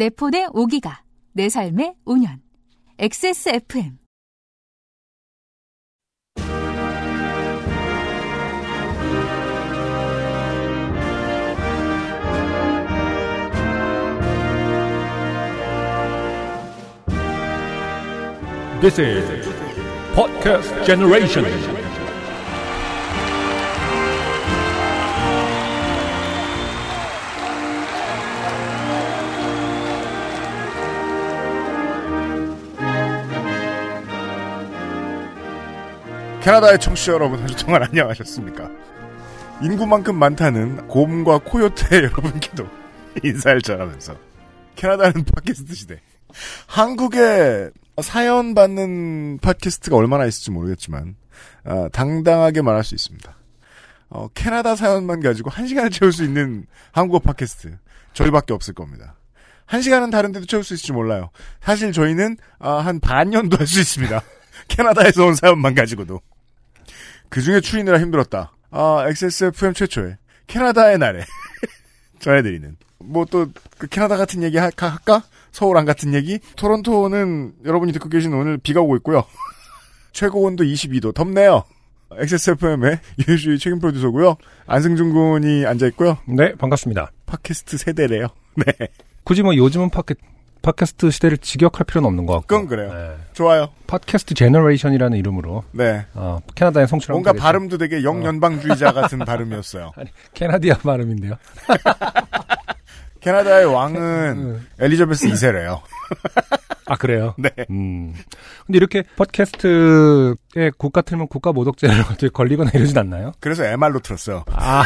내 폰의 5기가, 내 삶의 5년. XSFM. This is Podcast Generation. 캐나다의 청취자 여러분 한 주 동안 안녕하셨습니까? 인구만큼 많다는 곰과 코요테 여러분께도 인사를 전하면서 캐나다는 팟캐스트 시대 한국에 사연 받는 팟캐스트가 얼마나 있을지 모르겠지만 아, 당당하게 말할 수 있습니다. 어, 캐나다 사연만 가지고 한 시간을 채울 수 있는 한국어 팟캐스트 저희밖에 없을 겁니다. 한 시간은 다른 데도 채울 수 있을지 몰라요. 사실 저희는 아, 한 반년도 할 수 있습니다. 캐나다에서 온 사연만 가지고도. 그 중에 추리느라 힘들었다. 아, XSFM 최초의 캐나다의 날에 전해드리는. 뭐 또, 그 캐나다 같은 얘기 하, 할까? 서울 안 같은 얘기? 토론토는 여러분이 듣고 계신 오늘 비가 오고 있고요. 최고 온도 22도. 덥네요. XSFM의 유주의 책임 프로듀서고요. 안승준 군이 앉아있고요. 네, 반갑습니다. 팟캐스트 세대래요. 네. 굳이 뭐 요즘은 팟캐, 팟캐스트 시대를 직역할 필요는 없는 것 같고. 그건 그래요. 네. 좋아요. Podcast Generation이라는 이름으로 네. 어, 캐나다의 정취를 뭔가 한번 발음도 되게 영연방주의자 같은 발음이었어요. 아니, Canadian 발음인데요. 캐나다의 왕은 음. 엘리자베스 2세래요. 아, 그래요? 네. 음. 근데 이렇게 팟캐스트에 국가 틀면 국가 모독죄를 어떻게 걸리거나 이러진 않나요? 그래서 MR로 틀었어요. 아,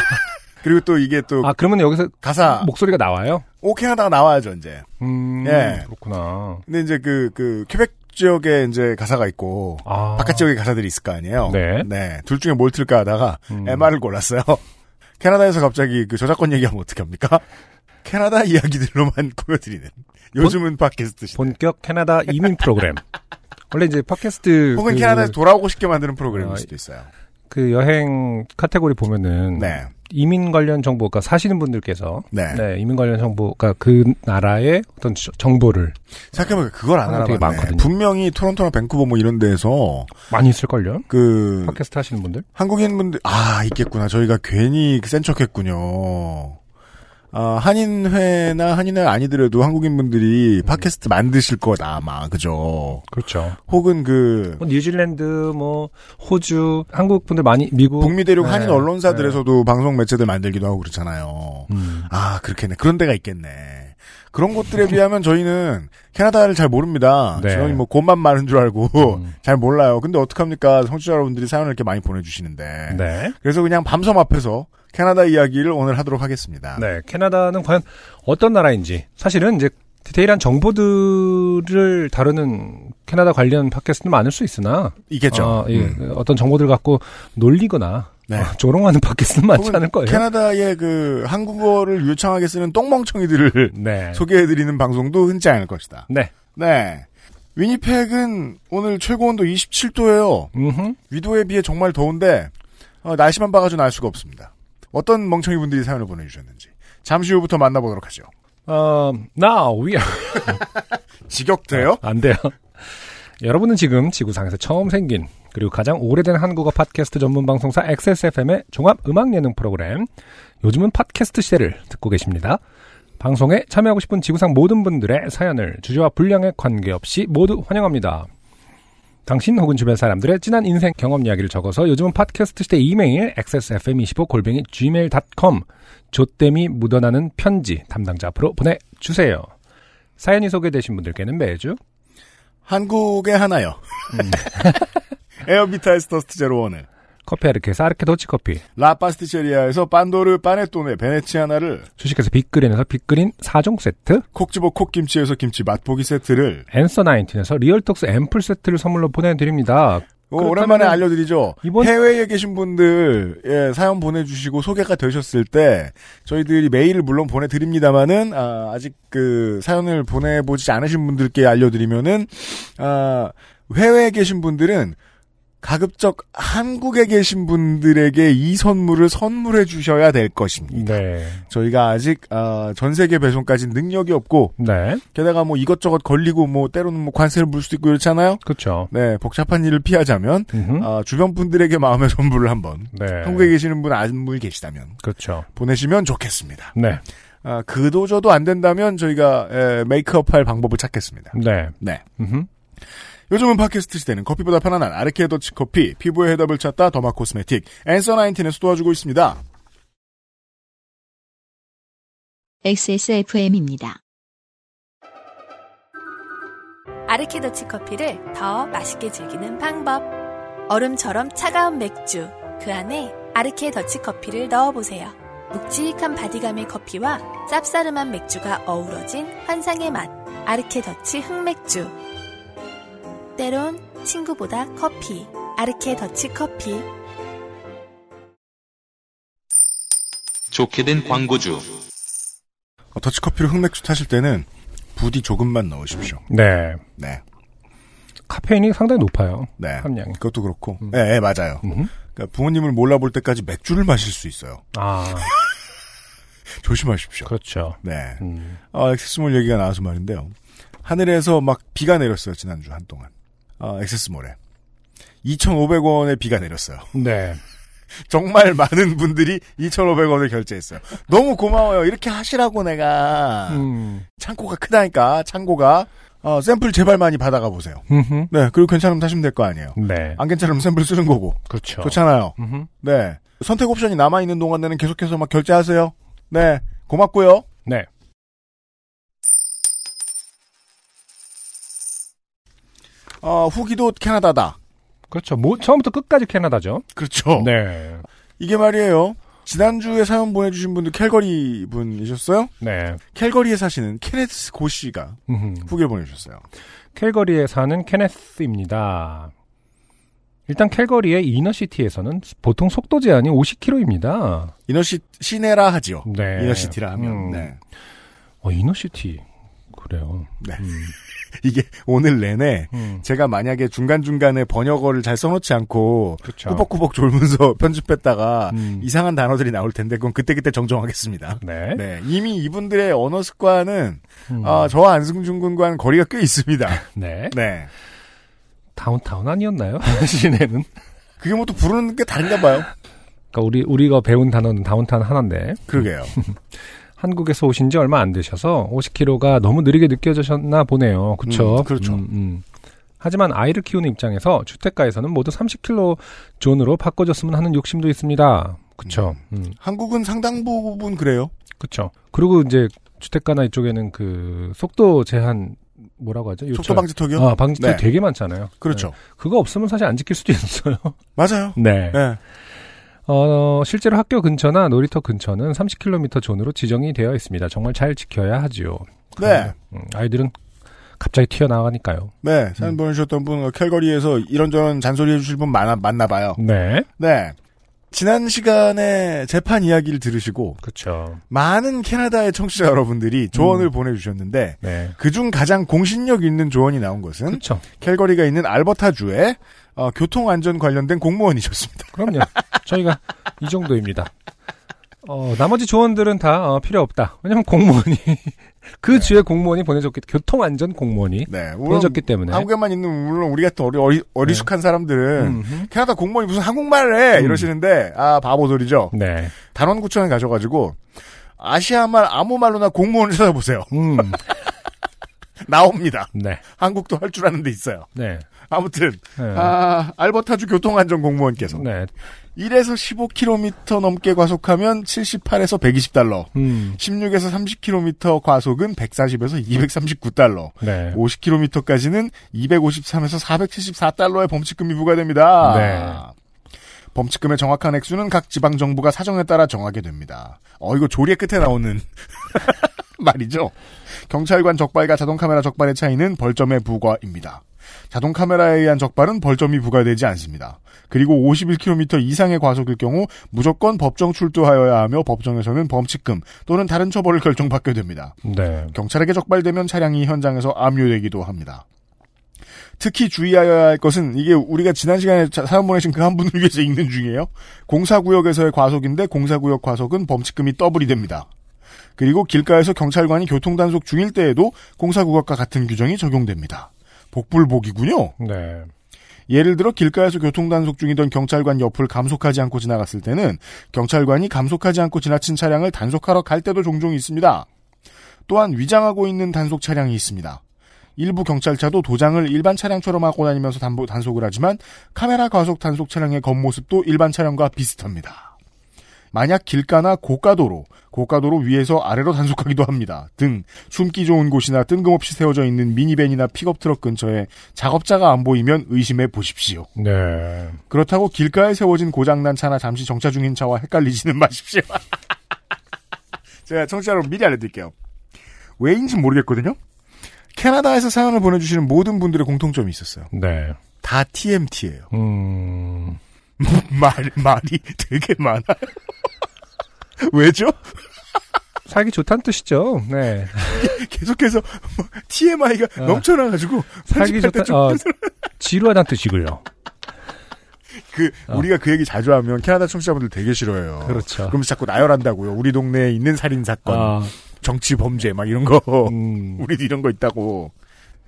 그리고 또 이게 또 아 그러면 여기서 가사 목소리가 나와요? 오 캐나다가 나와야죠 이제. 음, 예. 그렇구나. 근데 이제 그그 퀘벡 지역에 이제 가사가 있고 아. 바깥 지역에 가사들이 있을 거 아니에요. 네. 둘 중에 뭘 틀까 하다가 음. MR을 골랐어요. 캐나다에서 갑자기 그 저작권 얘기하면 어떻게 합니까? 캐나다 이야기들로만 꾸며드리는 요즘은 팟캐스트 시대. 본격 캐나다 이민 프로그램. 원래 이제 팟캐스트 혹은 그, 캐나다에서 돌아오고 싶게 만드는 프로그램일 아, 수도 있어요. 그 여행 카테고리 보면은 네. 이민 관련 정보, 그러니까 사시는 분들께서 네. 이민 관련 정보, 그러니까 그 나라의 어떤 저- 정보를 생각해보니까 그걸 안 되게 알아봤네. 많거든요. 분명히 토론토나 밴쿠버 뭐 이런 데에서 많이 있을걸요? 그 팟캐스트 하시는 분들? 한국인 분들 아 있겠구나. 저희가 괜히 센 척했군요. 아, 한인회나 한인회 아니더라도 한국인분들이 팟캐스트 만드실 거다 아마 그죠. 그렇죠. 혹은 그 뭐 뉴질랜드, 뭐 호주, 한국 분들 많이 미국, 북미 대륙 네. 한인 언론사들에서도 방송 매체들 만들기도 하고 그렇잖아요. 음. 아 그렇겠네. 그런 데가 있겠네. 그런 곳들에 비하면 저희는 캐나다를 잘 모릅니다. 네. 저희 뭐 곳만 많은 줄 알고 음. 잘 몰라요. 근데 어떡합니까? 성취자 여러분들이 사연을 이렇게 많이 보내주시는데. 네. 그래서 그냥 밤섬 앞에서 캐나다 이야기를 오늘 하도록 하겠습니다. 네, 캐나다는 과연 어떤 나라인지 사실은 이제 디테일한 정보들을 다루는 캐나다 관련 팟캐스트는 많을 수 있으나 있겠죠. 어, 이 음. 어떤 정보들 갖고 놀리거나 네. 어, 조롱하는 팟캐스트는 많지 않을 거예요. 캐나다의 그 한국어를 유창하게 쓰는 똥멍청이들을 네. 소개해드리는 방송도 흔치 않을 것이다. 네. 네. 위니펙은 오늘 최고 온도 27도예요. 음흠. 위도에 비해 정말 더운데 어, 날씨만 봐가지고 알 수가 없습니다. 어떤 멍청이 분들이 사연을 보내주셨는지 잠시 후부터 만나보도록 하죠. 어, now we are 직역돼요? 안 돼요. 여러분은 지금 지구상에서 처음 생긴 그리고 가장 오래된 한국어 팟캐스트 전문 방송사 XSFM의 종합 음악 예능 프로그램 요즘은 팟캐스트 시대를 듣고 계십니다. 방송에 참여하고 싶은 지구상 모든 분들의 사연을 주제와 분량에 관계없이 모두 환영합니다. 당신 혹은 주변 사람들의 진한 인생 경험 이야기를 적어서 요즘은 팟캐스트 시대 이메일 xsfm25 골뱅이 gmail.com 조땜이 묻어나는 편지 담당자 앞으로 보내주세요. 사연이 소개되신 분들께는 매주 한국의 하나요. 음. 에어비타에스 더스트 제로 원을 커피 아르케 더치 커피 라파스티체리아에서 빤도르 파네토네 베네치아나를 주식회사 빅그린에서 빅그린 4종 세트 콕지버 콕김치에서 김치 맛보기 세트를 앤서 나인틴에서 리얼톡스 앰플 세트를 선물로 보내드립니다. 어, 그렇다면은 오랜만에 알려드리죠. 이번- 해외에 계신 분들 예, 사연 보내주시고 소개가 되셨을 때 저희들이 메일을 물론 보내드립니다만은 아, 아직 그 사연을 보내보지 않으신 분들께 알려드리면은 아, 해외에 계신 분들은 가급적 한국에 계신 분들에게 이 선물을 선물해 주셔야 될 것입니다. 네. 저희가 아직 어, 전 세계 배송까지 능력이 없고 네. 게다가 뭐 이것저것 걸리고 뭐 때로는 뭐 관세를 물 수도 있고 그렇잖아요. 그렇죠. 네, 복잡한 일을 피하자면. 어, 주변 분들에게 마음의 선물을 한번 네. 한국에 계시는 분 안물 계시다면 그렇죠. 보내시면 좋겠습니다. 네. 아, 그도 저도 안 된다면 저희가 에, 메이크업할 방법을 찾겠습니다. 네. 네. 음흠. 요즘은 팟캐스트 시대는 커피보다 편안한 아르케 더치 커피, 피부의 해답을 찾다 더마 코스메틱, 앤서 나인틴에서 도와주고 있습니다. XSFM입니다. 아르케 더치 커피를 더 맛있게 즐기는 방법. 얼음처럼 차가운 맥주, 그 안에 아르케 더치 커피를 넣어보세요. 묵직한 바디감의 커피와 쌉싸름한 맥주가 어우러진 환상의 맛. 아르케 더치 흑맥주. 때론 친구보다 커피. 아르케 더치 커피. 좋게 된 광고주. 어, 더치 커피를 흑맥주 타실 때는 부디 조금만 넣으십시오. 네. 네. 카페인이 상당히 높아요. 네. 함량이. 그것도 그렇고. 음. 네, 네, 맞아요. 그러니까 부모님을 몰라볼 때까지 맥주를 마실 수 있어요. 아, 조심하십시오. 그렇죠. 네. 음. 아, 액세스몰 얘기가 나와서 말인데요. 하늘에서 막 비가 내렸어요, 지난주 한동안. 아, 액세스몰에. 2,500원의 비가 내렸어요. 네. 정말 많은 분들이 2,500원을 결제했어요. 너무 고마워요. 이렇게 하시라고 내가. 음. 창고가 크다니까, 창고가. 어, 샘플 제발 많이 받아가 보세요. 음흠. 네, 그리고 괜찮으면 사시면 될 거 아니에요. 네. 안 괜찮으면 샘플 쓰는 거고. 그렇죠. 좋잖아요. 음흠. 네. 선택 옵션이 남아 있는 동안에는 계속해서 막 결제하세요. 네. 고맙고요. 네. 어, 후기도 캐나다다. 그렇죠. 뭐, 처음부터 끝까지 캐나다죠. 그렇죠. 네. 이게 말이에요. 지난주에 사연 보내주신 분도 캘거리 분이셨어요? 네. 캘거리에 사시는 케네스 고 씨가. 후기를 보내주셨어요. 캘거리에 사는 케네스입니다. 일단 캘거리의 이너시티에서는 보통 속도 제한이 50km입니다. 이너시, 시내라 하지요. 네. 이너시티라 하면. 음. 네. 어, 이너시티. 그래요. 네. 음. 이게 오늘 내내 음. 제가 만약에 중간중간에 번역어를 잘 써놓지 않고 그렇죠. 꾸벅꾸벅 졸면서 편집했다가 음. 이상한 단어들이 나올 텐데 그건 그때그때 정정하겠습니다. 네. 네. 이미 이분들의 언어 습관은 음. 아, 저와 안승준 군과는 거리가 꽤 있습니다. 네. 네. 다운타운 아니었나요? 시내는? 그게 뭐 또 부르는 게 다른가 봐요. 그러니까 우리 우리가 배운 단어는 다운타운 하나인데 그러게요. 한국에서 오신 지 얼마 안 되셔서 50km가 너무 느리게 느껴지셨나 보네요. 그렇죠? 음, 그렇죠. 하지만 아이를 키우는 입장에서 주택가에서는 모두 30km 존으로 바꿔줬으면 하는 욕심도 있습니다. 그렇죠. 음, 한국은 상당 부분 그래요. 그렇죠. 그리고 이제 주택가나 이쪽에는 그 속도 제한 뭐라고 하죠? 속도 요철. 방지턱이요? 아, 방지턱 네. 되게 많잖아요. 그렇죠. 네. 그거 없으면 사실 안 지킬 수도 있어요. 맞아요. 네. 네. 어, 실제로 학교 근처나 놀이터 근처는 30km 존으로 지정이 되어 있습니다. 정말 잘 지켜야 하지요. 네. 음, 아이들은 갑자기 튀어나가니까요. 네. 사연 음. 보내주셨던 분, 어, 캘거리에서 이런저런 잔소리 해주실 분 많아, 많나 봐요. 네. 네. 지난 시간에 재판 이야기를 들으시고, 그렇죠. 많은 캐나다의 청취자 여러분들이 조언을 보내주셨는데, 네. 그중 가장 공신력 있는 조언이 나온 것은, 그렇죠. 캘거리가 있는 알버타주의 어, 교통안전 관련된 공무원이셨습니다. 그럼요. 저희가 이 정도입니다. 어, 나머지 조언들은 다 어, 필요 없다. 왜냐면 공무원이 그 주에 공무원이 보내줬기 교통안전 공무원이 네. 보내줬기 때문에 한국에만 있는 물론 우리 같은 어리, 어리, 어리숙한 사람들은 음흠. 캐나다 공무원이 무슨 한국말을 해 음. 이러시는데 아 바보 소리죠. 네. 단원구청에 가셔가지고 아시아말 아무 말로나 공무원을 찾아보세요. 음. 나옵니다. 네. 한국도 할 줄 아는 데 있어요. 네. 아무튼 네. 아 알버타주 교통안전 공무원께서 네. 1에서 15km 넘게 과속하면 78에서 120달러, 음. 16에서 30km 과속은 140에서 239달러, 네. 50km까지는 253에서 474달러의 범칙금이 부과됩니다. 네. 범칙금의 정확한 액수는 각 지방 정부가 사정에 따라 정하게 됩니다. 어 이거 조리의 끝에 나오는 말이죠. 경찰관 적발과 자동 카메라 적발의 차이는 벌점의 부과입니다. 자동 카메라에 의한 적발은 벌점이 부과되지 않습니다. 그리고 51km 이상의 과속일 경우 무조건 법정 출두하여야 하며 법정에서는 범칙금 또는 다른 처벌을 결정받게 됩니다. 네. 경찰에게 적발되면 차량이 현장에서 압류되기도 합니다. 특히 주의하여야 할 것은 이게 우리가 지난 시간에 자- 사연 보내신 그 한 분을 위해서 읽는 중이에요. 공사구역에서의 과속인데 공사구역 과속은 범칙금이 더블이 됩니다. 그리고 길가에서 경찰관이 교통단속 중일 때에도 공사구역과 같은 규정이 적용됩니다. 복불복이군요. 네. 예를 들어 길가에서 교통단속 중이던 경찰관 옆을 감속하지 않고 지나갔을 때는 경찰관이 감속하지 않고 지나친 차량을 단속하러 갈 때도 종종 있습니다. 또한 위장하고 있는 단속 차량이 있습니다. 일부 경찰차도 도장을 일반 차량처럼 하고 다니면서 단속을 하지만 카메라 과속 단속 차량의 겉모습도 일반 차량과 비슷합니다. 만약 길가나 고가도로, 고가도로 위에서 아래로 단속하기도 합니다. 등 숨기 좋은 곳이나 뜬금없이 세워져 있는 미니밴이나 픽업트럭 근처에 작업자가 안 보이면 의심해 보십시오. 네. 그렇다고 길가에 세워진 고장난 차나 잠시 정차 중인 차와 헷갈리지는 마십시오. 제가 청취자 여러분 미리 알려드릴게요. 왜인지 모르겠거든요. 캐나다에서 사연을 보내주시는 모든 분들의 공통점이 있었어요. 네. 다 TMT예요. 음. 말 말이 되게 많아요. 왜죠? 살기 좋다는 뜻이죠. 네. 계속해서 TMI가 어. 넘쳐나가지고 살기 좋다. 좀 어, 지루하다는 뜻이고요. 그 어. 우리가 그 얘기 자주 하면 캐나다 청취자분들 되게 싫어해요. 그렇죠. 그럼 자꾸 나열한다고요. 우리 동네에 있는 살인 사건, 아, 정치 범죄 막 이런 거. 음. 우리도 이런 거 있다고.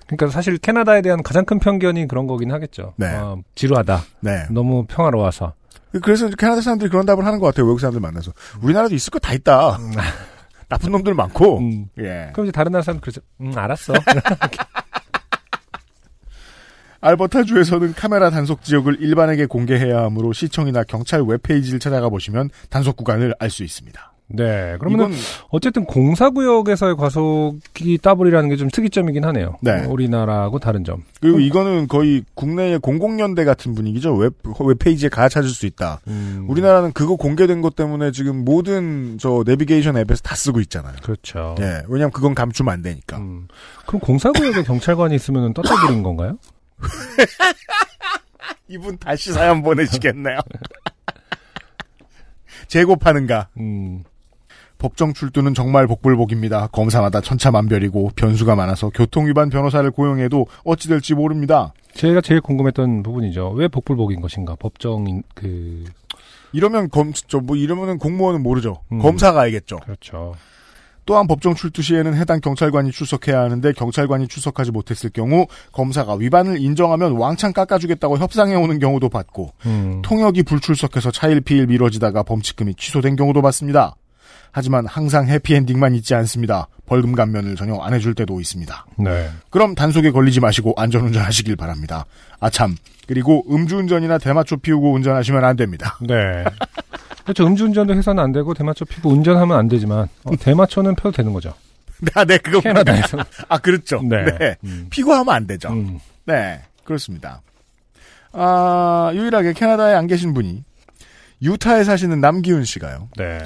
그러니까 사실 캐나다에 대한 가장 큰 편견이 그런 거긴 하겠죠. 네. 어, 지루하다. 네. 너무 평화로워서. 그래서 캐나다 사람들이 그런 답을 하는 것 같아요. 외국 사람들 만나서. 우리나라도 있을 거 다 있다. 나쁜 놈들 많고. 음. 예. 그럼 이제 다른 나라 사람 그래서 음 알았어. 알버타주에서는 카메라 단속 지역을 일반에게 공개해야 하므로 시청이나 경찰 웹페이지를 찾아가 보시면 단속 구간을 알 수 있습니다. 네. 그러면 어쨌든 공사구역에서의 과속이 따블이라는 게 좀 특이점이긴 하네요. 네. 어, 우리나라하고 다른 점. 그리고 이거는 거의 국내의 공공연대 같은 분위기죠. 웹 웹페이지에 가 찾을 수 있다. 음, 우리나라는 그거 공개된 것 때문에 지금 모든 저 내비게이션 앱에서 다 쓰고 있잖아요. 그렇죠. 예. 왜냐면 그건 감추면 안 되니까. 음. 그럼 공사구역에 경찰관이 있으면 떴다블인 건가요? 이분 다시 사연 보내시겠네요. 재고 파는가? 음. 법정 출두는 정말 복불복입니다. 검사마다 천차만별이고 변수가 많아서 교통위반 변호사를 고용해도 어찌 될지 모릅니다. 제가 제일 궁금했던 부분이죠. 왜 복불복인 것인가? 법정 그 이러면 검, 저, 뭐, 이러면은 공무원은 모르죠. 음. 검사가 알겠죠. 그렇죠. 또한 법정 출두 시에는 해당 경찰관이 출석해야 하는데 경찰관이 출석하지 못했을 경우 검사가 위반을 인정하면 왕창 깎아주겠다고 협상해 오는 경우도 봤고 음. 통역이 불출석해서 차일피일 미뤄지다가 범칙금이 취소된 경우도 봤습니다. 하지만 항상 해피엔딩만 있지 않습니다. 벌금 감면을 전혀 안 해줄 때도 있습니다. 네. 그럼 단속에 걸리지 마시고 안전운전 하시길 바랍니다. 아참 그리고 음주운전이나 대마초 피우고 운전하시면 안 됩니다. 네. 그렇죠. 음주운전도 해서는 안 되고 대마초 피고 운전하면 안 되지만 어, 대마초는 펴도 되는 거죠. 아, 네, 그거 캐나다에서. 아, 그렇죠. 네. 네. 음. 피고 하면 안 되죠. 음. 네, 그렇습니다. 아, 유일하게 캐나다에 안 계신 분이 유타에 사시는 남기훈 씨가요. 네.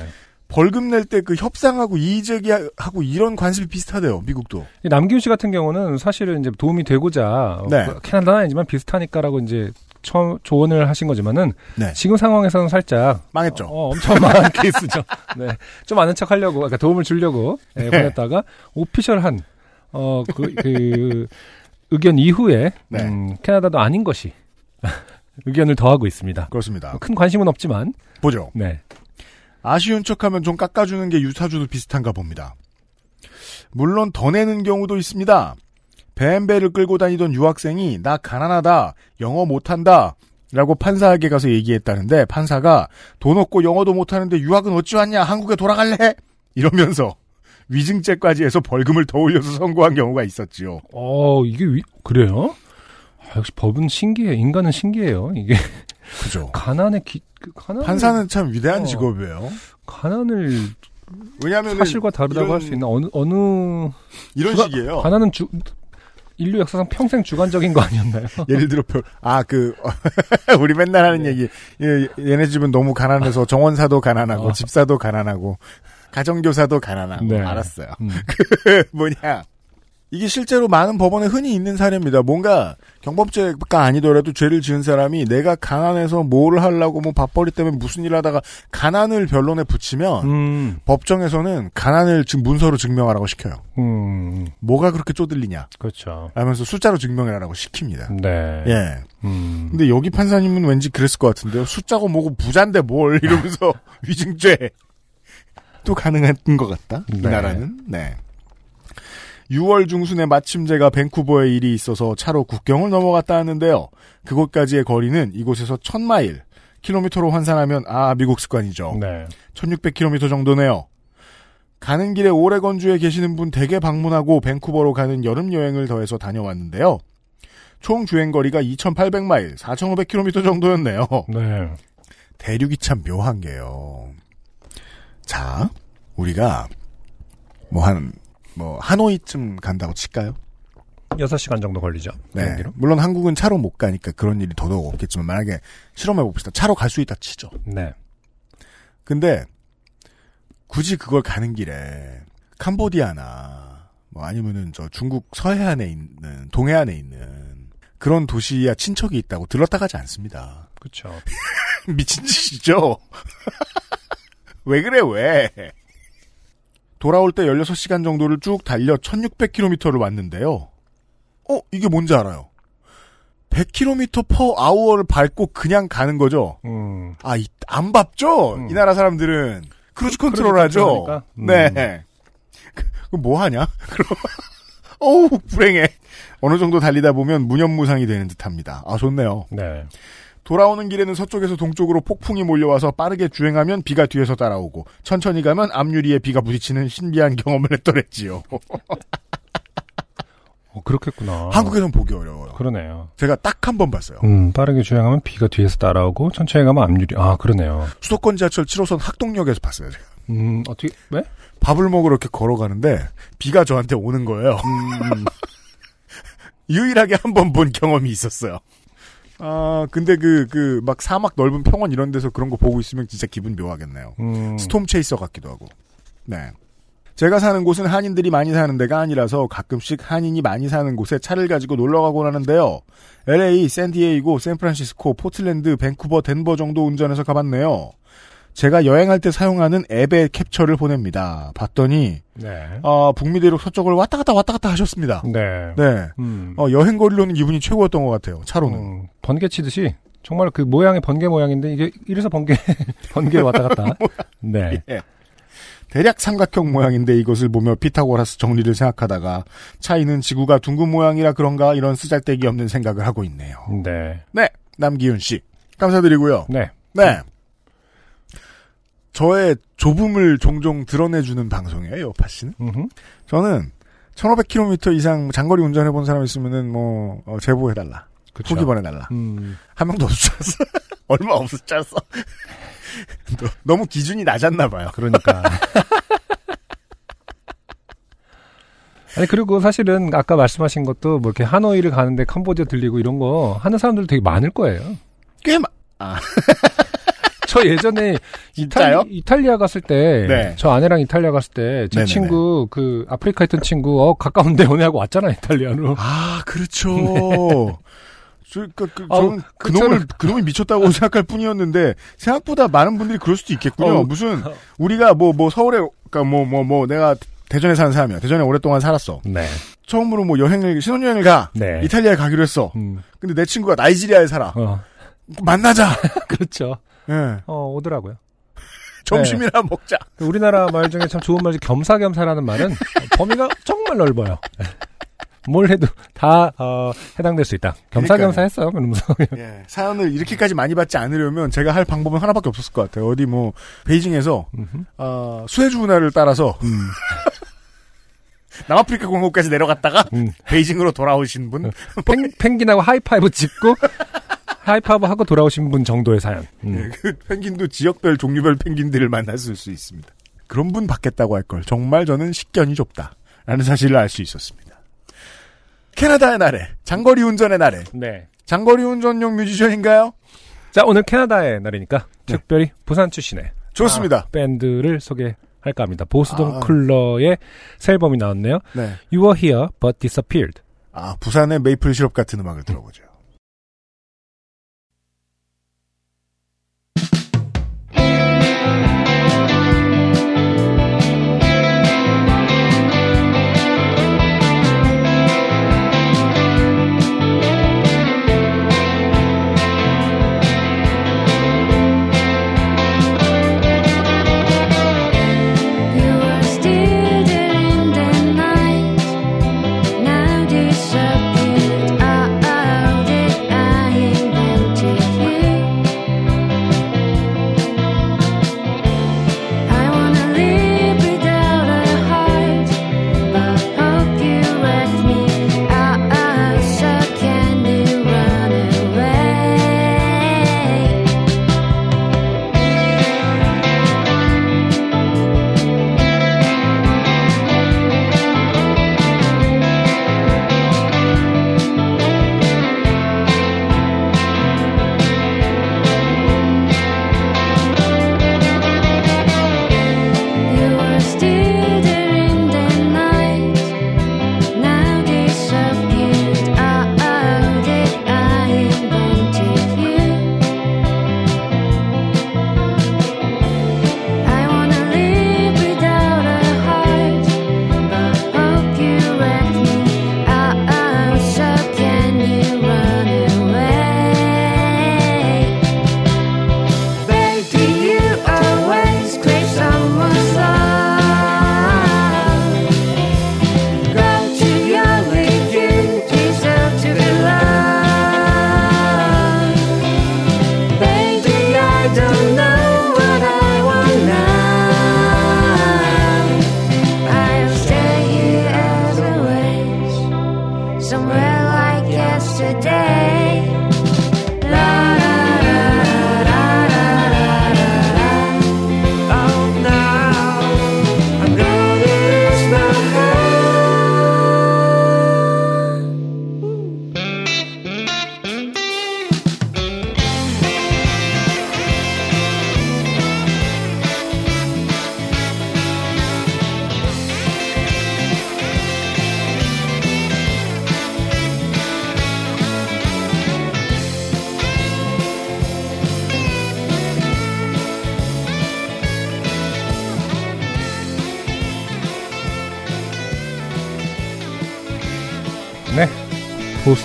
벌금 낼 때 그 협상하고 이의제기하고 이런 관습이 비슷하대요, 미국도. 이 남기훈 씨 같은 경우는 사실은 이제 도움이 되고자 어, 네. 그 캐나다는 아니지만 비슷하니까라고 이제 처음 조언을 하신 거지만은 네. 지금 상황에서는 살짝 망했죠. 어, 엄청 많은 케이스죠. 네. 좀 아는 척 하려고, 그러니까 도움을 주려고, 예, 네. 보냈다가, 오피셜한, 어, 그, 그, 의견 이후에, 네. 음, 캐나다도 아닌 것이, 의견을 더하고 있습니다. 그렇습니다. 큰 관심은 없지만, 보죠. 네. 아쉬운 척하면 좀 깎아주는 게 유타주도 비슷한가 봅니다. 물론 더 내는 경우도 있습니다. 뱀배를 끌고 다니던 유학생이 나 가난하다, 영어 못한다, 라고 판사에게 가서 얘기했다는데 판사가 돈 없고 영어도 못하는데 유학은 어찌 왔냐 한국에 돌아갈래? 이러면서 위증죄까지 해서 벌금을 더 올려서 선고한 경우가 있었지요. 어, 이게, 위, 그래요? 아, 역시 법은 신기해. 인간은 신기해요. 이게, 그죠. 가난의 기, 그 가난 판사는 참 위대한 어. 직업이에요. 가난을 왜냐하면 사실과 다르다고 할 수 있는 어느, 어느, 이런 주가- 식이에요. 가난은 주, 인류 역사상 평생 주관적인 거 아니었나요? 예를 들어 별, 아, 그, 우리 맨날 하는 얘기. 예, 얘네 집은 너무 가난해서 정원사도 가난하고, 어. 집사도 가난하고, 가정교사도 가난하고, 네. 알았어요. 음. 그, 뭐냐. 이게 실제로 많은 법원에 흔히 있는 사례입니다. 뭔가 경범죄가 아니더라도 죄를 지은 사람이 내가 가난해서 뭐를 하려고 뭐 밥벌이 때문에 무슨 일 하다가 가난을 변론에 붙이면 음, 법정에서는 가난을 지금 문서로 증명하라고 시켜요. 음, 뭐가 그렇게 쪼들리냐 그렇죠. 하면서 숫자로 증명해라라고 시킵니다. 네. 예. 음, 근데 여기 판사님은 왠지 그랬을 것 같은데요. 숫자고 뭐고 부자인데 뭘 이러면서 위증죄 또 가능한 것 같다. 이 네. 나라는 네. 6월 중순에 마침 제가 밴쿠버에 일이 있어서 차로 국경을 넘어갔다 하는데요. 그곳까지의 거리는 이곳에서 1000마일, 킬로미터로 환산하면 아 미국 습관이죠. 네. 1600km 정도네요. 가는 길에 오레건주에 계시는 분 댁에 방문하고 밴쿠버로 가는 여름 여행을 더해서 다녀왔는데요. 총 주행 거리가 2800마일, 4500km 정도였네요. 네. 대륙이 참 묘한 게요. 자, 우리가 뭐 한, 뭐 하노이쯤 간다고 칠까요? 6시간 정도 걸리죠. 네. 비행기로. 물론 한국은 차로 못 가니까 그런 일이 더더욱 없겠지만 만약에 실험해 봅시다. 차로 갈 수 있다 치죠. 네. 근데 굳이 그걸 가는 길에 캄보디아나 뭐 아니면은 저 중국 서해안에 있는 동해안에 있는 그런 도시야 친척이 있다고 들렀다 가지 않습니다. 그렇죠. 미친 짓이죠. 왜 그래 왜? 돌아올 때 16시간 정도를 쭉 달려 1600km를 왔는데요. 어, 이게 뭔지 알아요? 100km per hour를 밟고 그냥 가는 거죠. 음. 아, 이, 안 밟죠? 음. 이 나라 사람들은. cruise control 하죠? 음. 네. 그, 그럼 뭐 하냐? 그럼, 어우, 불행해. 어느 정도 달리다 보면 무념무상이 되는 듯 합니다. 아, 좋네요. 네. 돌아오는 길에는 서쪽에서 동쪽으로 폭풍이 몰려와서 빠르게 주행하면 비가 뒤에서 따라오고, 천천히 가면 앞유리에 비가 부딪히는 신비한 경험을 했더랬지요. 어, 그렇겠구나. 한국에선 보기 어려워요. 그러네요. 제가 딱 한 번 봤어요. 음, 빠르게 주행하면 비가 뒤에서 따라오고 천천히 가면 앞유리. 아, 그러네요. 수도권 지하철 7호선 학동역에서 봤어요. 제가. 음, 어떻게 왜? 밥을 먹으러 이렇게 걸어가는데 비가 저한테 오는 거예요. 음. 유일하게 한 번 본 경험이 있었어요. 아, 근데 그, 그, 막 사막 넓은 평원 이런 데서 그런 거 보고 있으면 진짜 기분 묘하겠네요. 음. 스톰 체이서 같기도 하고. 네. 제가 사는 곳은 한인들이 많이 사는 데가 아니라서 가끔씩 한인이 많이 사는 곳에 차를 가지고 놀러 가곤 하는데요. LA, 샌디에이고, 샌프란시스코, 포틀랜드, 밴쿠버, 덴버 정도 운전해서 가봤네요. 제가 여행할 때 사용하는 앱의 캡처를 보냅니다. 봤더니 네. 아, 북미 대륙 서쪽을 왔다 갔다 왔다 갔다 하셨습니다. 네. 네. 음. 어, 여행 거리로는 기분이 최고였던 것 같아요. 차로는. 음, 번개 치듯이 정말 그 모양이 번개 모양인데 이게 이래서 번개 번개 왔다 갔다. 네. 예. 대략 삼각형 모양인데 이것을 보며 피타고라스 정리를 생각하다가 차이는 지구가 둥근 모양이라 그런가 이런 쓰잘데기 없는 생각을 하고 있네요. 네. 네. 남기훈 씨. 감사드리고요. 네. 네. 저의 좁음을 종종 드러내주는 방송이에요, 파 씨는. 음흠. 저는 1500km 이상 장거리 운전해본 사람 있으면은 뭐, 어, 제보해달라. 그쵸. 후기 보내달라. 음. 한 명도 알았어. 얼마. 너- 너무 기준이 낮았나 봐요. 그러니까. 아니 그리고 사실은 아까 말씀하신 것도 뭐 이렇게 하노이를 가는데 캄보디아 들리고 이런 거 하는 사람들 되게 많을 거예요. 꽤 마... 저 예전에? 이탈리, 이탈리아 갔을 때, 네. 저 아내랑 이탈리아 갔을 때, 제 네네네. 친구, 그, 아프리카 있던 친구, 어, 가까운데 연애하고 왔잖아, 이탈리아로. 아, 그렇죠. 저, 그, 그, 아우, 저는 그놈을, 그놈이 미쳤다고 생각할 뿐이었는데, 생각보다 많은 분들이 그럴 수도 있겠군요. 어우. 무슨, 우리가 뭐, 뭐, 서울에, 그니까 뭐, 뭐, 뭐, 내가 대전에 사는 사람이야. 대전에 오랫동안 살았어. 네. 처음으로 뭐 여행을, 신혼여행을 가. 네. 이탈리아에 가기로 했어. 음, 근데 내 친구가 나이지리아에 살아. 어, 만나자! 그렇죠. 예. 어, 오더라고요. 점심이나 먹자. 우리나라 말 중에 참 좋은 말이 겸사겸사라는 말은 범위가 정말 넓어요. 뭘 해도 다, 어, 해당될 수 있다. 겸사겸사 했어요, 그러면서. 예, 사연을 이렇게까지 많이 받지 않으려면 제가 할 방법은 하나밖에 없었을 것 같아요. 어디 뭐 베이징에서. 어, 수에즈 운하를 따라서 남아프리카 공화국까지 내려갔다가 음. 베이징으로 돌아오신 분, 펭, 펭귄하고 하이파이브 찍고, 하이파이브 하고 돌아오신 분 정도의 사연. 음. 예, 그 펭귄도 지역별 종류별 펭귄들을 만났을 수 있습니다. 그런 분 받겠다고 할 걸 정말 저는 식견이 좁다 라는 사실을 알 수 있었습니다. 캐나다의 나래, 장거리 운전의 나래, 네. 장거리 운전용 뮤지션인가요? 자, 오늘 캐나다의 날이니까 네. 특별히 부산 출신의 좋습니다. 아, 밴드를 소개해 할까 합니다. 보스동 아. 쿨러의 새 앨범이 나왔네요. 네. You were here but disappeared. 아, 부산의 메이플 시럽 같은 음악을 들어보죠.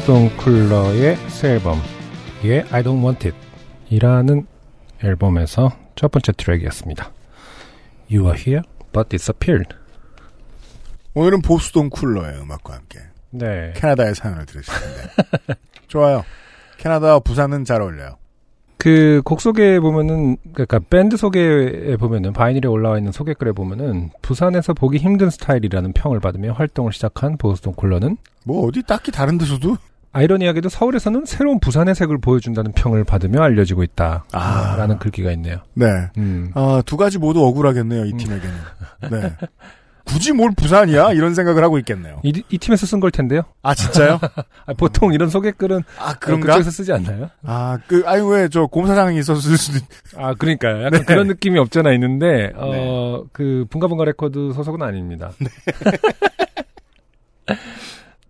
보스동 쿨러의 새 앨범, 예, I Don't Want It. 이라는 앨범에서 첫 번째 트랙이었습니다. You are here, but disappeared. 오늘은 보수동 쿨러의 음악과 함께 네. 캐나다의 사연을 들으실 텐데. 좋아요. 캐나다와 부산은 잘 어울려요. 그 곡 소개에 보면은 그러니까 밴드 소개에 보면은 바이닐에 올라와 있는 소개글에 보면은 부산에서 보기 힘든 스타일이라는 평을 받으며 활동을 시작한 보스톤 쿨러는 뭐 어디 딱히 다른 데서도 아이러니하게도 서울에서는 새로운 부산의 색을 보여준다는 평을 받으며 알려지고 있다라는 아. 글귀가 있네요. 네. 음. 아, 두 가지 모두 억울하겠네요, 이 팀에게는. 네. 굳이 뭘 부산이야? 이런 생각을 하고 있겠네요. 이, 이 팀에서 쓴 걸 텐데요. 아, 진짜요? 아, 보통 이런 소개글은 아, 어, 그런가? 그쪽에서 쓰지 않나요? 아, 그, 아니, 왜, 저, 곰사장이 있었을 수도, 있... 아, 그러니까요. 약간 네. 그런 느낌이 없잖아 있는데, 어, 그, 분가분가 레코드 소속은 아닙니다. 네.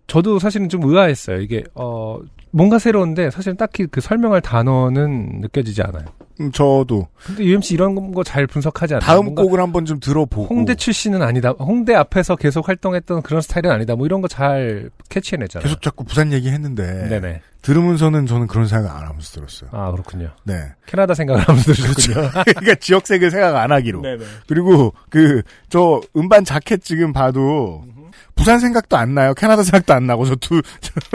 저도 사실은 좀 의아했어요. 이게, 어, 뭔가 새로운데, 사실은 딱히 그 설명할 단어는 느껴지지 않아요. 음, 저도. 근데 UMC 이런 거 잘 분석하지 않아요. 다음 곡을 한번 좀 들어보고. 홍대 출신은 아니다. 홍대 앞에서 계속 활동했던 그런 스타일은 아니다. 뭐 이런 거 잘 캐치해내잖아요. 계속 자꾸 부산 얘기 했는데. 네네. 들으면서는 저는 그런 생각 안 하면서 들었어요. 아, 그렇군요. 네. 캐나다 생각을 하면서 들으셨군요. 그러니까 지역색을 생각 안 하기로. 네네. 그리고 그, 저 음반 자켓 지금 봐도 부산 생각도 안 나요. 캐나다 생각도 안 나고 저 두,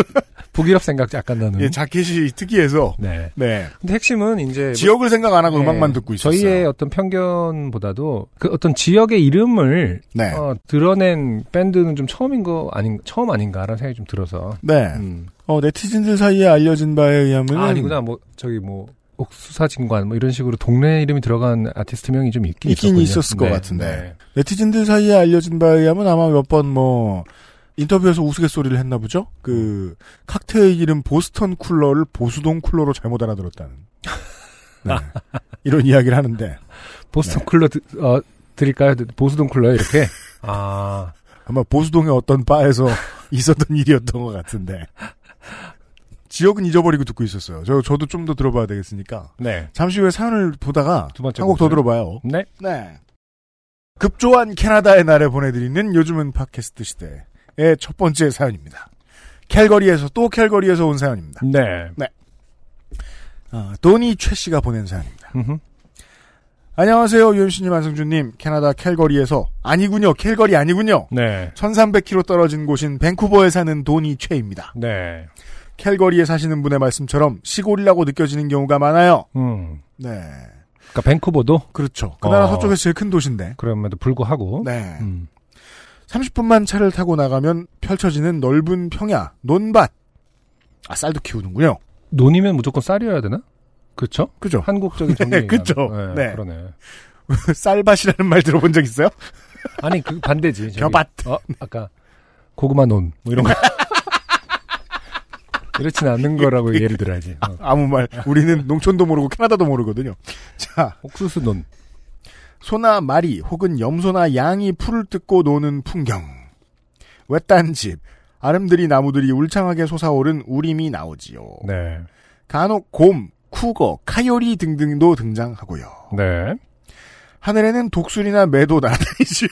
북유럽 생각 약간 나는. 예, 자켓이 특이해서. 네. 네. 근데 핵심은 이제 지역을 생각 안 하고 네, 음악만 듣고 있었어요. 저희의 어떤 편견보다도 그 어떤 지역의 이름을 네. 어, 드러낸 밴드는 좀 처음인 거 아닌 처음 아닌가라는 생각이 좀 들어서. 네. 음. 어, 네티즌들 사이에 알려진 바에 의하면 아, 아니구나. 뭐 저기 뭐 옥수사진관 뭐 이런 식으로 동네 이름이 들어간 아티스트 명이 좀 있긴 있긴. 있었을 것 네, 같은데. 네. 네티즌들 사이에 알려진 바에 의하면 아마 몇 번 뭐 인터뷰에서 우스갯소리를 했나 보죠? 그 칵테일 이름 보스턴 쿨러를 보수동 쿨러로 잘못 알아들었다는. 네. 이런 이야기를 하는데 보스턴 쿨러 드- 어, 드릴까요? 보수동 쿨러요, 이렇게? 아, 아마 보수동의 어떤 바에서 있었던 일이었던 것 같은데. 지역은 잊어버리고 듣고 있었어요. 저, 저도 좀 더 들어봐야 되겠으니까. 네. 잠시 후에 사연을 보다가 두 번째 한곡더 곡을. 들어봐요. 네. 네. 급조한 캐나다의 날에 보내드리는 요즘은 팟캐스트 시대의 첫 번째 사연입니다. 캘거리에서 또 캘거리에서 온 사연입니다. 네. 아, 도니 최 씨가 보낸 사연입니다. 안녕하세요, 유현수님, 안승준님. 캐나다 캘거리에서 아니군요, 캘거리 아니군요. 네. 1300km 떨어진 곳인 밴쿠버에 사는 도니 최입니다. 네. 캘거리에 사시는 분의 말씀처럼 시골이라고 느껴지는 경우가 많아요. 음. 네, 그러니까 밴쿠버도 그렇죠. 그 나라 어. 서쪽에서 제일 큰 도시인데. 그럼에도 불구하고. 네. 음. 30분만 차를 타고 나가면 펼쳐지는 넓은 평야, 논밭. 아, 쌀도 키우는군요. 논이면 무조건 쌀이어야 되나? 그쵸? 그죠? 한국적인 정리. 네, 그쵸. 네, 네. 그러네. 쌀밭이라는 말 들어본 적 있어요? 아니, 그 반대지. 저기. 벼밭. 어, 아까 고구마 논, 뭐 이런 거. 그렇진 않는 거라고 예를 들어야지. 어. 아무 말. 우리는 농촌도 모르고 캐나다도 모르거든요. 자, 옥수수 논. 소나 마리 혹은 염소나 양이 풀을 뜯고 노는 풍경. 외딴 집. 아름드리 나무들이 울창하게 솟아오른 우림이 나오지요. 네. 간혹 곰, 쿠거, 카요리 등등도 등장하고요. 네. 하늘에는 독수리나 매도 날아다니지요.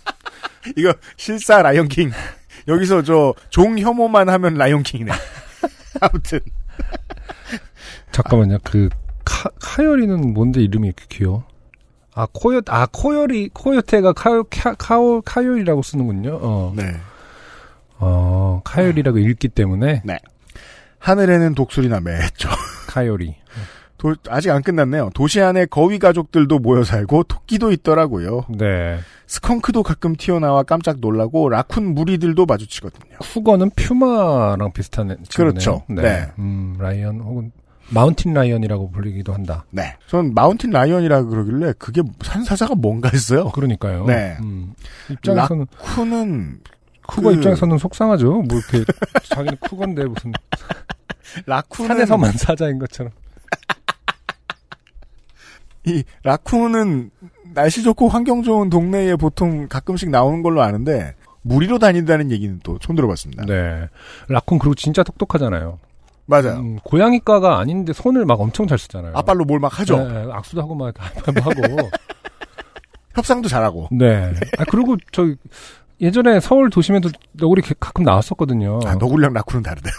이거 실사 라이언킹. 여기서 저 종 혐오만 하면 라이언킹이네. 아무튼 잠깐만요. 그, 카, 카요리는 뭔데 이름이 이렇게 귀여워? 아, 코요, 아, 코요리, 코요테가 카요, 카, 카오, 카요리라고 쓰는군요. 어. 네. 어, 카요리라고 읽기 때문에, 하늘에는 독수리나 매죠. 카요리. 도- 아직 안 끝났네요. 도시 안에 거위 가족들도 모여 살고 토끼도 있더라고요. 네. 스컹크도 가끔 튀어나와 깜짝 놀라고 라쿤 무리들도 마주치거든요. 쿠거는 퓨마랑 비슷한 친구네요. 그렇죠. 네. 네. 음, lion 혹은 mountain lion이라고 불리기도 한다. 네. 전 mountain lion이라 그러길래 그게 산사자가 뭔가 했어요. 그러니까요. 네. 음, 입장에서는 쿠는 쿠거 그- 입장에서는 속상하죠. 뭐 이렇게 자기는 쿠건데 무슨 라쿤은 산에서만 사자인 것처럼. 이 라쿤은 날씨 좋고 환경 좋은 동네에 보통 가끔씩 나오는 걸로 아는데 무리로 다닌다는 얘기는 또 처음 들어봤습니다. 네. 라쿤 그리고 진짜 똑똑하잖아요. 맞아요. 음, 고양이과가 아닌데 손을 막 엄청 잘 쓰잖아요. 앞발로 뭘 막 하죠. 네, 악수도 하고 막 하고. 협상도 잘하고. 네. 아 그리고 저 예전에 서울 도심에도 너구리 개- 가끔 나왔었거든요. 아, 너굴랑 라쿤은 다르대요.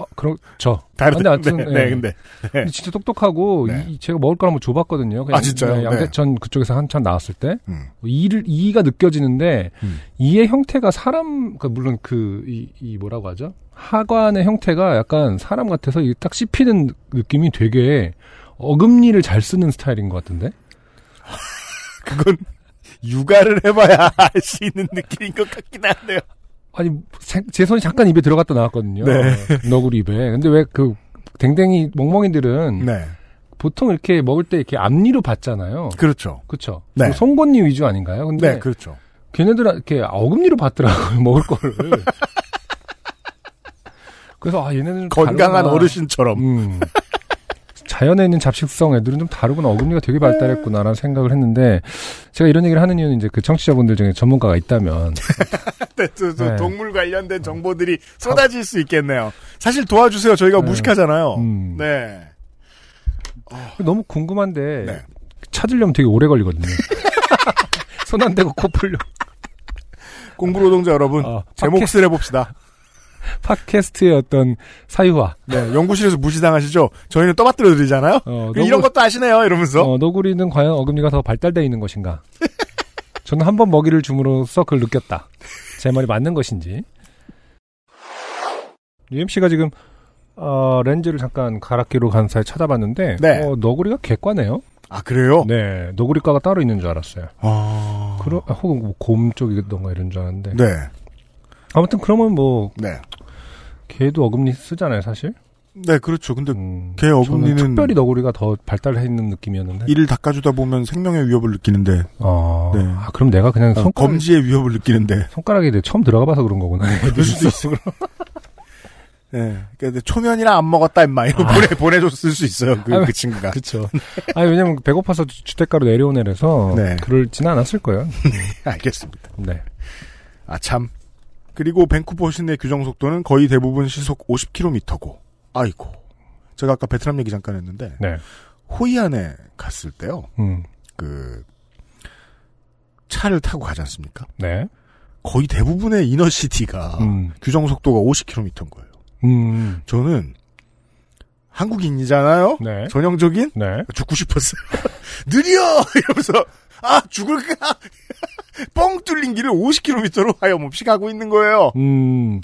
어, 그렇죠. 다르대. 근데 아무튼, 네, 예. 네, 근데 근데 진짜 똑똑하고 네. 이- 제가 먹을 걸 한번 줘봤거든요. 아, 진짜요? 네, 양대천 그쪽에서 한참 나왔을 때 음. 이를 이가 느껴지는데 음. 이의 형태가 사람 그 물론 그이 이 뭐라고 하죠? 하관의 형태가 약간 사람 같아서 딱 씹히는 느낌이 되게 어금니를 잘 쓰는 스타일인 것 같은데. 그건 육아를 해봐야 알 수 있는 느낌인 것 같긴 한데요. 아니 세- 제 손이 잠깐 입에 들어갔다 나왔거든요. 네. 너구리 입에. 근데 왜 그 댕댕이 멍멍이들은 네, 보통 이렇게 먹을 때 이렇게 앞니로 받잖아요. 그렇죠. 그렇죠. 네. 뭐 송곳니 위주 아닌가요? 근데 네, 그렇죠. 걔네들 이렇게 어금니로 받더라고요 먹을 거를. 그래서 아 얘네는 좀 건강한 다르구나. 어르신처럼. 음. 자연에 있는 잡식성 애들은 좀 다르구나 어금니가 되게 발달했구나라는 생각을 했는데 제가 이런 얘기를 하는 이유는 이제 그 청취자분들 중에 전문가가 있다면 네, 네. 동물 관련된 정보들이 쏟아질 수 있겠네요. 사실 도와주세요. 저희가 네. 무식하잖아요. 음. 네. 너무 궁금한데 네. 찾으려면 되게 오래 걸리거든요. 손 안 대고 코 풀려. 공부 노동자 여러분, 어, 제 팟캐- 몫을 해봅시다. 팟캐스트의 어떤 사유화. 네, 연구실에서 무시당하시죠? 저희는 떠받들어 드리잖아요? 어, 그 이런 것도 아시네요, 이러면서. 어, 너구리는 과연 어금니가 더 발달되어 있는 것인가? 저는 한 번 먹이를 줌으로써 그걸 느꼈다. 제 말이 맞는 것인지. UMC가 지금 어, 렌즈를 잠깐 가락기로 간 사이 찾아봤는데 네. 어, 너구리가 개과네요. 아, 그래요? 네, 너구리과가 따로 있는 줄 알았어요. 아. 그러, 아, 혹은 뭐 곰 쪽이던가 이런 줄 알았는데. 네. 아무튼 그러면 뭐 네. 개도 어금니 쓰잖아요, 사실. 네, 그렇죠. 근데 음, 개 저는 어금니는 특별히 너구리가 더 발달해 있는 느낌이었는데. 이를 닦아주다 보면 생명의 위협을 느끼는데, 어, 네. 아, 그럼 내가 그냥 어, 손가락, 검지의 위협을 느끼는데, 손가락이 내 처음 들어가 봐서 그런 거구나. 그럴 수도 있어. 예. 근데 초면이라 안 먹었다 임마 이거 보내 보내줬을 수 있어요. 그, 아, 그 친구가. 그쵸. 아니, 왜냐면 배고파서 주- 주택가로 내려온 애라서. 네. 그럴지는 않았을 거예요. 알겠습니다. 네. 아 참. 그리고 밴쿠버 시내 규정 속도는 거의 대부분 시속 50km고. 아이고. 제가 아까 베트남 얘기 잠깐 했는데 네. 호이안에 갔을 때요. 음. 그 차를 타고 가지 않습니까? 네. 거의 대부분의 이너시티가 음. 규정 속도가 50km인 거예요. 음. 저는 한국인이잖아요. 네. 전형적인 네. 죽고 싶었어요. 느려 이러면서 아 죽을까 뻥 뚫린 길을 50km로 하염없이 가고 있는 거예요. 음.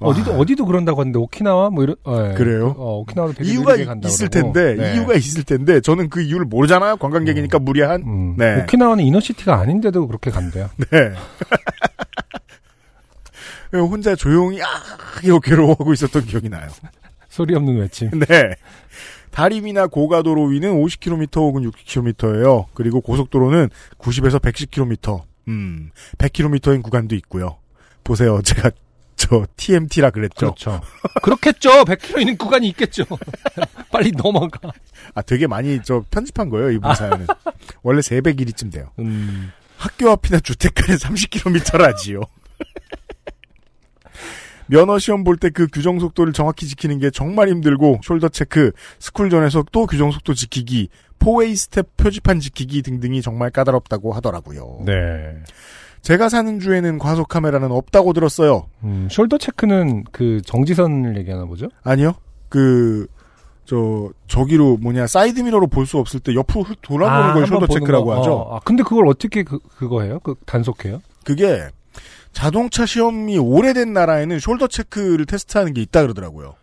어디도 와. 어디도 그런다고 하는데 오키나와 뭐 이런 어, 예. 그래요? 어, 오키나와도 되게 이유가 있을 그러고. 텐데 네. 이유가 있을 텐데 저는 그 이유를 모르잖아요. 관광객이니까 무리한. 음. 네. 오키나와는 이너시티가 아닌데도 그렇게 간대요. 네. 혼자 조용히 아 이렇게 괴로워하고 있었던 기억이 나요. 소리 없는 외침. 네. 다리미나 고가도로 위는 50km 혹은 60km예요. 그리고 고속도로는 90에서 110km. 음, 100km인 구간도 있고요. 보세요. 제가 저 TMT라 그랬죠. 그렇죠. 그렇겠죠. 100km 있는 구간이 있겠죠. 빨리 넘어가. 아, 되게 많이 저 편집한 거예요, 이분 사연은. 원래 400일이쯤 돼요. 음. 학교 앞이나 주택가는 30km라지요. 면허 시험 볼 때 그 규정 속도를 정확히 지키는 게 정말 힘들고 shoulder check, 스쿨존에서 또 규정 속도 지키기, four-way stop 표지판 지키기 등등이 정말 까다롭다고 하더라고요. 네. 제가 사는 주에는 과속 카메라는 없다고 들었어요. 음, shoulder check는 그 정지선을 얘기하나 보죠? 아니요. 그, 저, 저기로 뭐냐, 사이드 미러로 볼 수 없을 때 옆으로 휙 돌아보는 걸 한번 shoulder check라고 거. 하죠. 어, 아, 근데 그걸 어떻게 그, 그거 해요? 그 단속해요? 그게 자동차 시험이 오래된 나라에는 shoulder check를 테스트하는 게 있다 그러더라고요.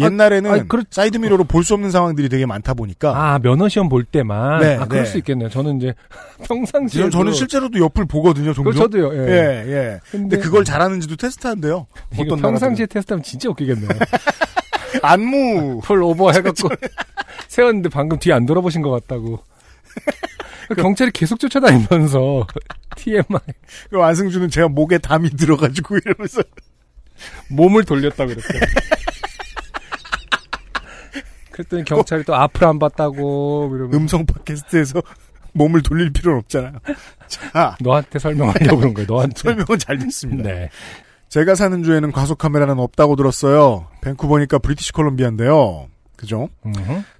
옛날에는 아니, 그렇- 사이드 미러로 볼 수 없는 상황들이 되게 많다 보니까 아, 면허 시험 볼 때만. 네, 아, 그럴 네. 수 있겠네요. 저는 이제 평상시에 저는, 저는 실제로도 옆을 보거든요, 종종. 그 저도요. 예. 예, 예. 근데, 근데 그걸 잘하는지도 테스트한대요. 어떤 평상시에 테스트하면 진짜 웃기겠네요. 안무 pull over 해갖고 세웠는데 방금 뒤에 안 돌아보신 것 같다고. 경찰이 계속 쫓아다니면서 TMI 그 안승준은 제가 목에 담이 들어가지고 이러면서 몸을 돌렸다고 그랬어요. 그랬더니 경찰이 또 앞을 안 봤다고 이러면 음성 팟캐스트에서 몸을 돌릴 필요는 없잖아요. 자, 너한테 설명하려고 그런 거예요. 너한테. 설명은 잘 됐습니다. 네. 제가 사는 주에는 과속 카메라는 없다고 들었어요. 밴쿠버니까 브리티시 콜롬비아인데요. 그죠?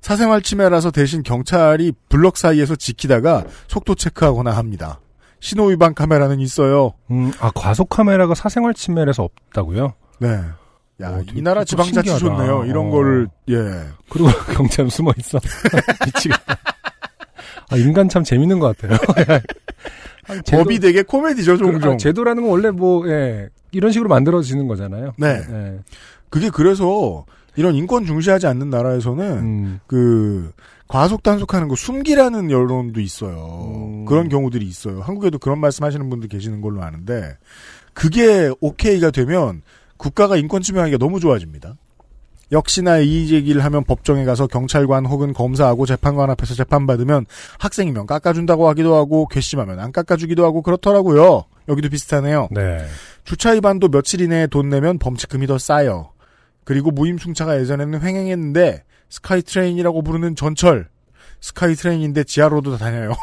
사생활 침해라서 대신 경찰이 블럭 사이에서 지키다가 속도 체크하거나 합니다. 신호 위반 카메라는 있어요. 음, 아 과속 카메라가 사생활 침해라서 없다고요? 네. 야, 어, 이 나라 지방자치. 좋네요. 이런 어. 거를 예. 그리고 경찰은 숨어 있어. 미치겠다. 아 인간 참 재밌는 것 같아요. 아니, 제도- 법이 되게 코미디죠, 종종. 아, 제도라는 건 원래 뭐 예, 이런 식으로 만들어지는 거잖아요. 네. 예. 그게 그래서 이런 인권 중시하지 않는 나라에서는 음, 그 과속 단속하는 거 숨기라는 여론도 있어요. 음. 그런 경우들이 있어요. 한국에도 그런 말씀하시는 분들 계시는 걸로 아는데 그게 오케이가 되면 국가가 인권 침해하기가 너무 좋아집니다. 역시나 이의 제기를 하면 법정에 가서 경찰관 혹은 검사하고 재판관 앞에서 재판받으면 학생이면 깎아준다고 하기도 하고 괘씸하면 안 깎아주기도 하고 그렇더라고요. 여기도 비슷하네요. 네. 주차 위반도 며칠 이내에 돈 내면 범칙금이 더 싸요. 그리고 무임승차가 예전에는 횡행했는데 SkyTrain이라고 부르는 전철 SkyTrain인데 지하로도 다녀요.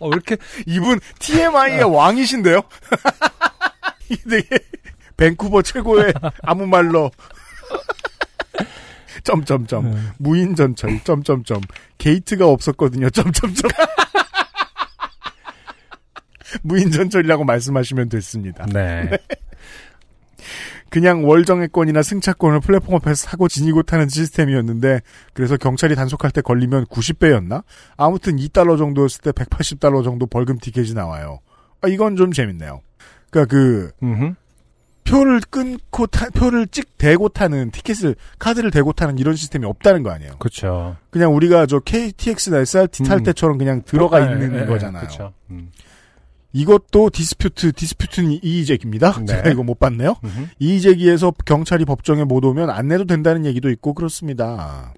어, 왜 이렇게 이분 TMI의 왕이신데요. 이게 되게 밴쿠버 최고의 아무 말로 점점점 음. 무인 전철 점점점 게이트가 없었거든요. 점점점 무인 전철이라고 말씀하시면 됐습니다. 네. 그냥 월정액권이나 승차권을 플랫폼 앞에서 사고 지니고 타는 시스템이었는데 그래서 경찰이 단속할 때 걸리면 90배였나? 아무튼 2달러 정도였을 때 180달러 정도 벌금 티켓이 나와요. 아, 이건 좀 재밌네요. 그러니까 그 음흠. 표를 끊고 타, 표를 찍 대고 타는 티켓을 카드를 대고 타는 이런 시스템이 없다는 거 아니에요. 그렇죠. 그냥 우리가 저 KTX나 SRT 탈 음. 때처럼 그냥 들어가 예, 있는 예, 예, 거잖아요. 그렇죠. 음. 이것도 dispute dispute는 이의제기입니다. 네. 제가 이거 못 봤네요. 음흠. 이의제기에서 경찰이 법정에 못 오면 안 내도 된다는 얘기도 있고 그렇습니다.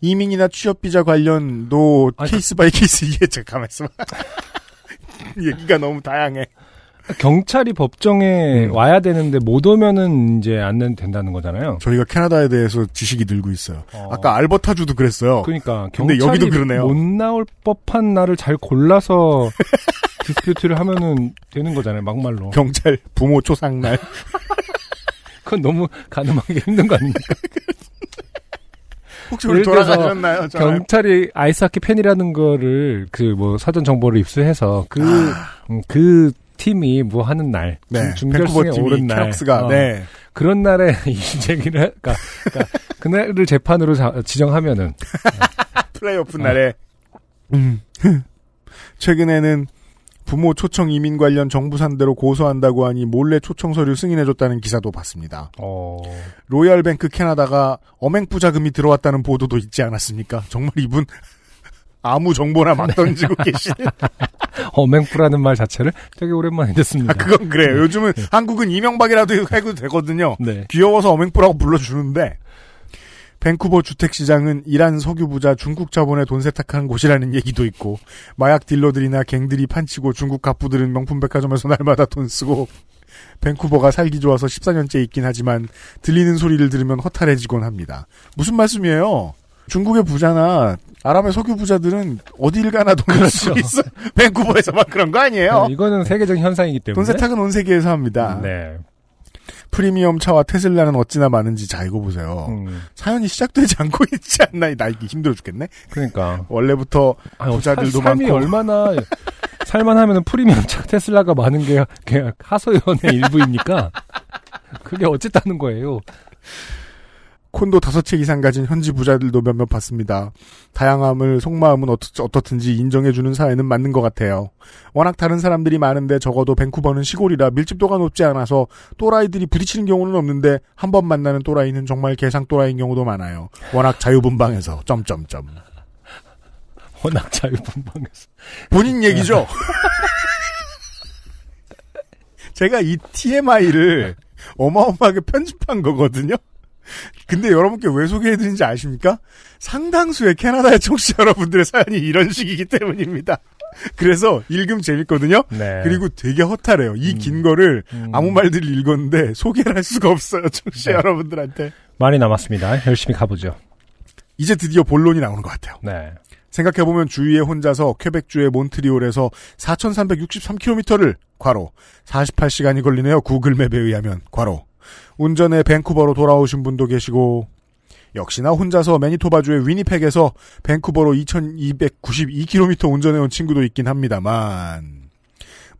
이민이나 취업비자 관련도 아니, case by case 이게 잠깐만 있어. 얘기가 너무 다양해. 경찰이 법정에 음. 와야 되는데 못 오면은 이제 안 내도 된다는 거잖아요. 저희가 캐나다에 대해서 지식이 늘고 있어요. 어. 아까 알버타주도 그랬어요. 그러니까 근데 경찰이 여기도 그러네요. 못 나올 법한 날을 잘 골라서 dispute를 하면은 되는 거잖아요. 막말로. 경찰 부모 초상날. 그건 너무 가늠하기 힘든 거 아닙니까? 혹시 우리 돌아가셨나요? 경찰이 아이스하키 팬이라는 거를 그 뭐 사전 정보를 입수해서 그, 아. 음, 그 팀이 뭐 하는 날, 네. 중- 중결승에 오른 날, Canucks가 어, 네. 그런 날에 이의 제기를, 하- 그러니까, 그러니까 그날을 재판으로 자- 지정하면은 플레이오프 날에 음. 최근에는 부모 초청 이민 관련 정부 상대로 고소한다고 하니 몰래 초청 서류 승인해줬다는 기사도 봤습니다. 어, Royal Bank 캐나다가 어맹부 자금이 들어왔다는 보도도 있지 않았습니까? 정말 이분 아무 정보나 막 던지고 계시는. 어맹부라는 말 자체를 되게 오랜만에 듣습니다. 아, 그건 그래요. 요즘은 한국은 이명박이라도 해도 되거든요. 네. 귀여워서 어맹부라고 불러주는데 밴쿠버 주택시장은 이란 석유 부자 중국 자본에 돈 세탁하는 곳이라는 얘기도 있고 마약 딜러들이나 갱들이 판치고 중국 갑부들은 명품 백화점에서 날마다 돈 쓰고 밴쿠버가 살기 좋아서 14년째 있긴 하지만 들리는 소리를 들으면 허탈해지곤 합니다. 무슨 말씀이에요? 중국의 부자나 아랍의 석유 부자들은 어딜 가나 돈을 쓰고 그렇죠. 있어. 밴쿠버에서만 그런 거 아니에요? 네, 이거는 세계적인 현상이기 때문에. 돈 세탁은 온 세계에서 합니다. 네. 프리미엄 차와 테슬라는 어찌나 많은지 자 이거 보세요. 음, 사연이 시작되지 않고 있지 않나 나 이게 힘들어 죽겠네. 그러니까. 원래부터 아유, 부자들도 살- 삶이 많고. 얼마나 살만하면 프리미엄 차 테슬라가 많은 게 그냥 하소연의 일부입니까? 그게 어쨌다는 거예요. 콘도 다섯 채 이상 가진 현지 부자들도 몇몇 봤습니다. 다양함을 속마음은 어떻, 어떻든지 인정해주는 사회는 맞는 것 같아요. 워낙 다른 사람들이 많은데 적어도 밴쿠버는 시골이라 밀집도가 높지 않아서 또라이들이 부딪히는 경우는 없는데 한 번 만나는 또라이는 정말 개상 또라이인 경우도 많아요. 워낙 자유분방해서 점점점. 워낙 자유분방해서. 본인 얘기죠. 제가 이 TMI를 어마어마하게 편집한 거거든요. 근데 여러분께 왜 소개해드린지 아십니까? 상당수의 캐나다의 청취자 여러분들의 사연이 이런 식이기 때문입니다. 그래서 읽으면 재밌거든요. 네. 그리고 되게 허탈해요. 이 음. 긴 거를 음, 아무 말들을 읽었는데 소개를 할 수가 없어요. 청취자 네. 여러분들한테. 많이 남았습니다. 열심히 가보죠. 이제 드디어 본론이 나오는 것 같아요. 네. 생각해보면 주위에 혼자서 퀘벡주의 몬트리올에서 4,363km를 괄호 48시간이 걸리네요. 구글맵에 의하면 괄호 운전에 밴쿠버로 돌아오신 분도 계시고 역시나 혼자서 매니토바주의 위니펙에서 밴쿠버로 2,292km 운전해온 친구도 있긴 합니다만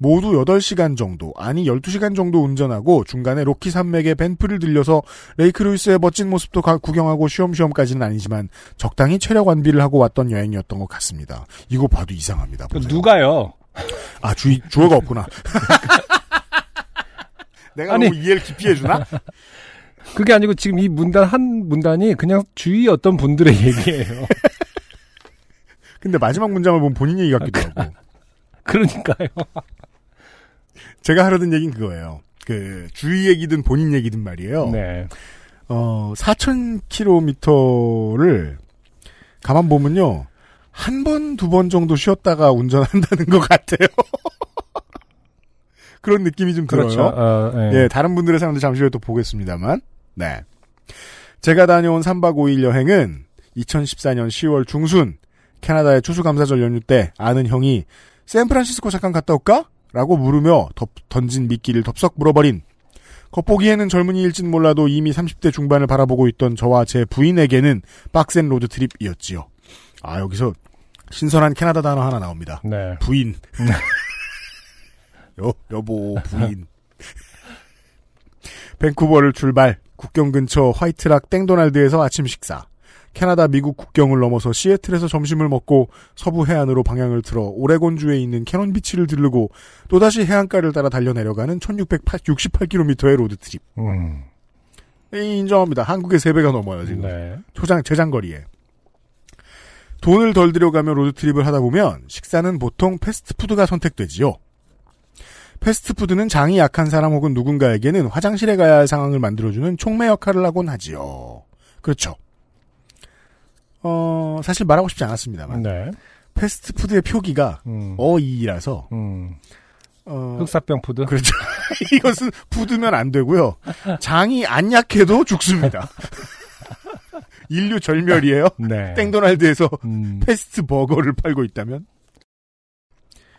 모두 8시간 정도, 아니 12시간 정도 운전하고 중간에 로키 산맥의 밴프를 들려서 레이크 루이스의 멋진 모습도 가- 구경하고 쉬엄쉬엄까지는 아니지만 적당히 체력 완비를 하고 왔던 여행이었던 것 같습니다. 이거 봐도 이상합니다. 그 보세요. 누가요? 아, 주, 주어가 없구나. 내가 아니. 너무 이해를 깊이 해주나? 그게 아니고 지금 이 문단 한 문단이 그냥 주위 어떤 분들의 얘기예요. 근데 마지막 문장을 보면 본인 얘기 같기도 하고. 그러니까요. 제가 하려던 얘기는 그거예요. 그, 주위 얘기든 본인 얘기든 말이에요. 네. 어, 4,000km를 가만 보면요. 한 번, 두번 정도 쉬었다가 운전한다는 것 같아요. 그런 느낌이 좀 들어요. 그렇죠. 어, 네. 예, 다른 분들의 사연도 잠시 후에 또 보겠습니다만. 네. 제가 다녀온 3박 5일 여행은 2014년 10월 중순 캐나다의 추수감사절 연휴 때 아는 형이 샌프란시스코 잠깐 갔다 올까? 라고 물으며 덥- 던진 미끼를 덥석 물어버린 겉보기에는 젊은이일진 몰라도 이미 30대 중반을 바라보고 있던 저와 제 부인에게는 빡센 로드트립이었지요. 아 여기서 신선한 캐나다 단어 하나 나옵니다. 네. 부인. 여, 여보, 부인. 밴쿠버를 출발, 국경 근처 화이트락 땡도날드에서 아침 식사. 캐나다 미국 국경을 넘어서 시애틀에서 점심을 먹고 서부 해안으로 방향을 틀어 오레곤주에 있는 캐논 비치를 들르고 또다시 해안가를 따라 달려 내려가는 1668km의 road trip. 음. 이 인정합니다. 한국의 3배가 넘어요, 지금. 네. 초장, 재장거리에. 돈을 덜 들여가며 road trip을 하다 보면 식사는 보통 패스트푸드가 선택되지요. 패스트푸드는 장이 약한 사람 혹은 누군가에게는 화장실에 가야 할 상황을 만들어주는 촉매 역할을 하곤 하지요. 그렇죠. 어, 사실 말하고 싶지 않았습니다만. 네. 패스트푸드의 표기가 음. 어이라서, 음. 어, 흑사병 푸드. 그렇죠. 이것은 푸드면 안 되고요. 장이 안 약해도 죽습니다. 인류 절멸이에요. 네. 땡도날드에서 음, 페스트 버거를 팔고 있다면?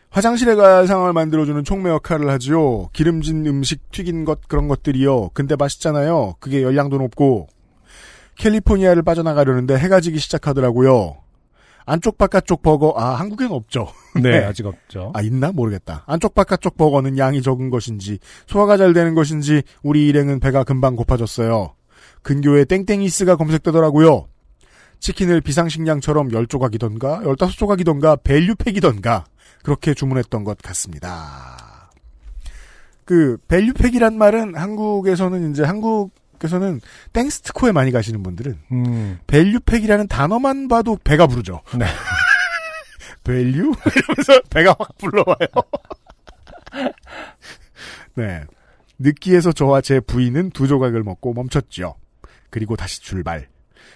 화장실에 갈 상황을 만들어주는 촉매 역할을 하지요. 기름진 음식, 튀긴 것, 그런 것들이요. 근데 맛있잖아요. 그게 열량도 높고. 캘리포니아를 빠져나가려는데 해가 지기 시작하더라고요. 안쪽 바깥쪽 버거, 아, 한국엔 없죠. 네, 네. 아직 없죠. 아, 있나? 모르겠다. 안쪽 바깥쪽 버거는 양이 적은 것인지, 소화가 잘 되는 것인지, 우리 일행은 배가 금방 고파졌어요. 근교에 땡땡이스가 검색되더라고요. 치킨을 비상식량처럼 10조각이던가, 15조각이던가, value pack이던가, 그렇게 주문했던 것 같습니다. 그, value pack이란 말은 한국에서는 이제 한국에서는 땡스트코에 많이 가시는 분들은 음, value pack이라는 단어만 봐도 배가 부르죠. 네. Value? 이러면서 배가 확 불러와요. 네. 느끼해서 저와 제 부인은 두 조각을 먹고 멈췄죠. 그리고 다시 출발.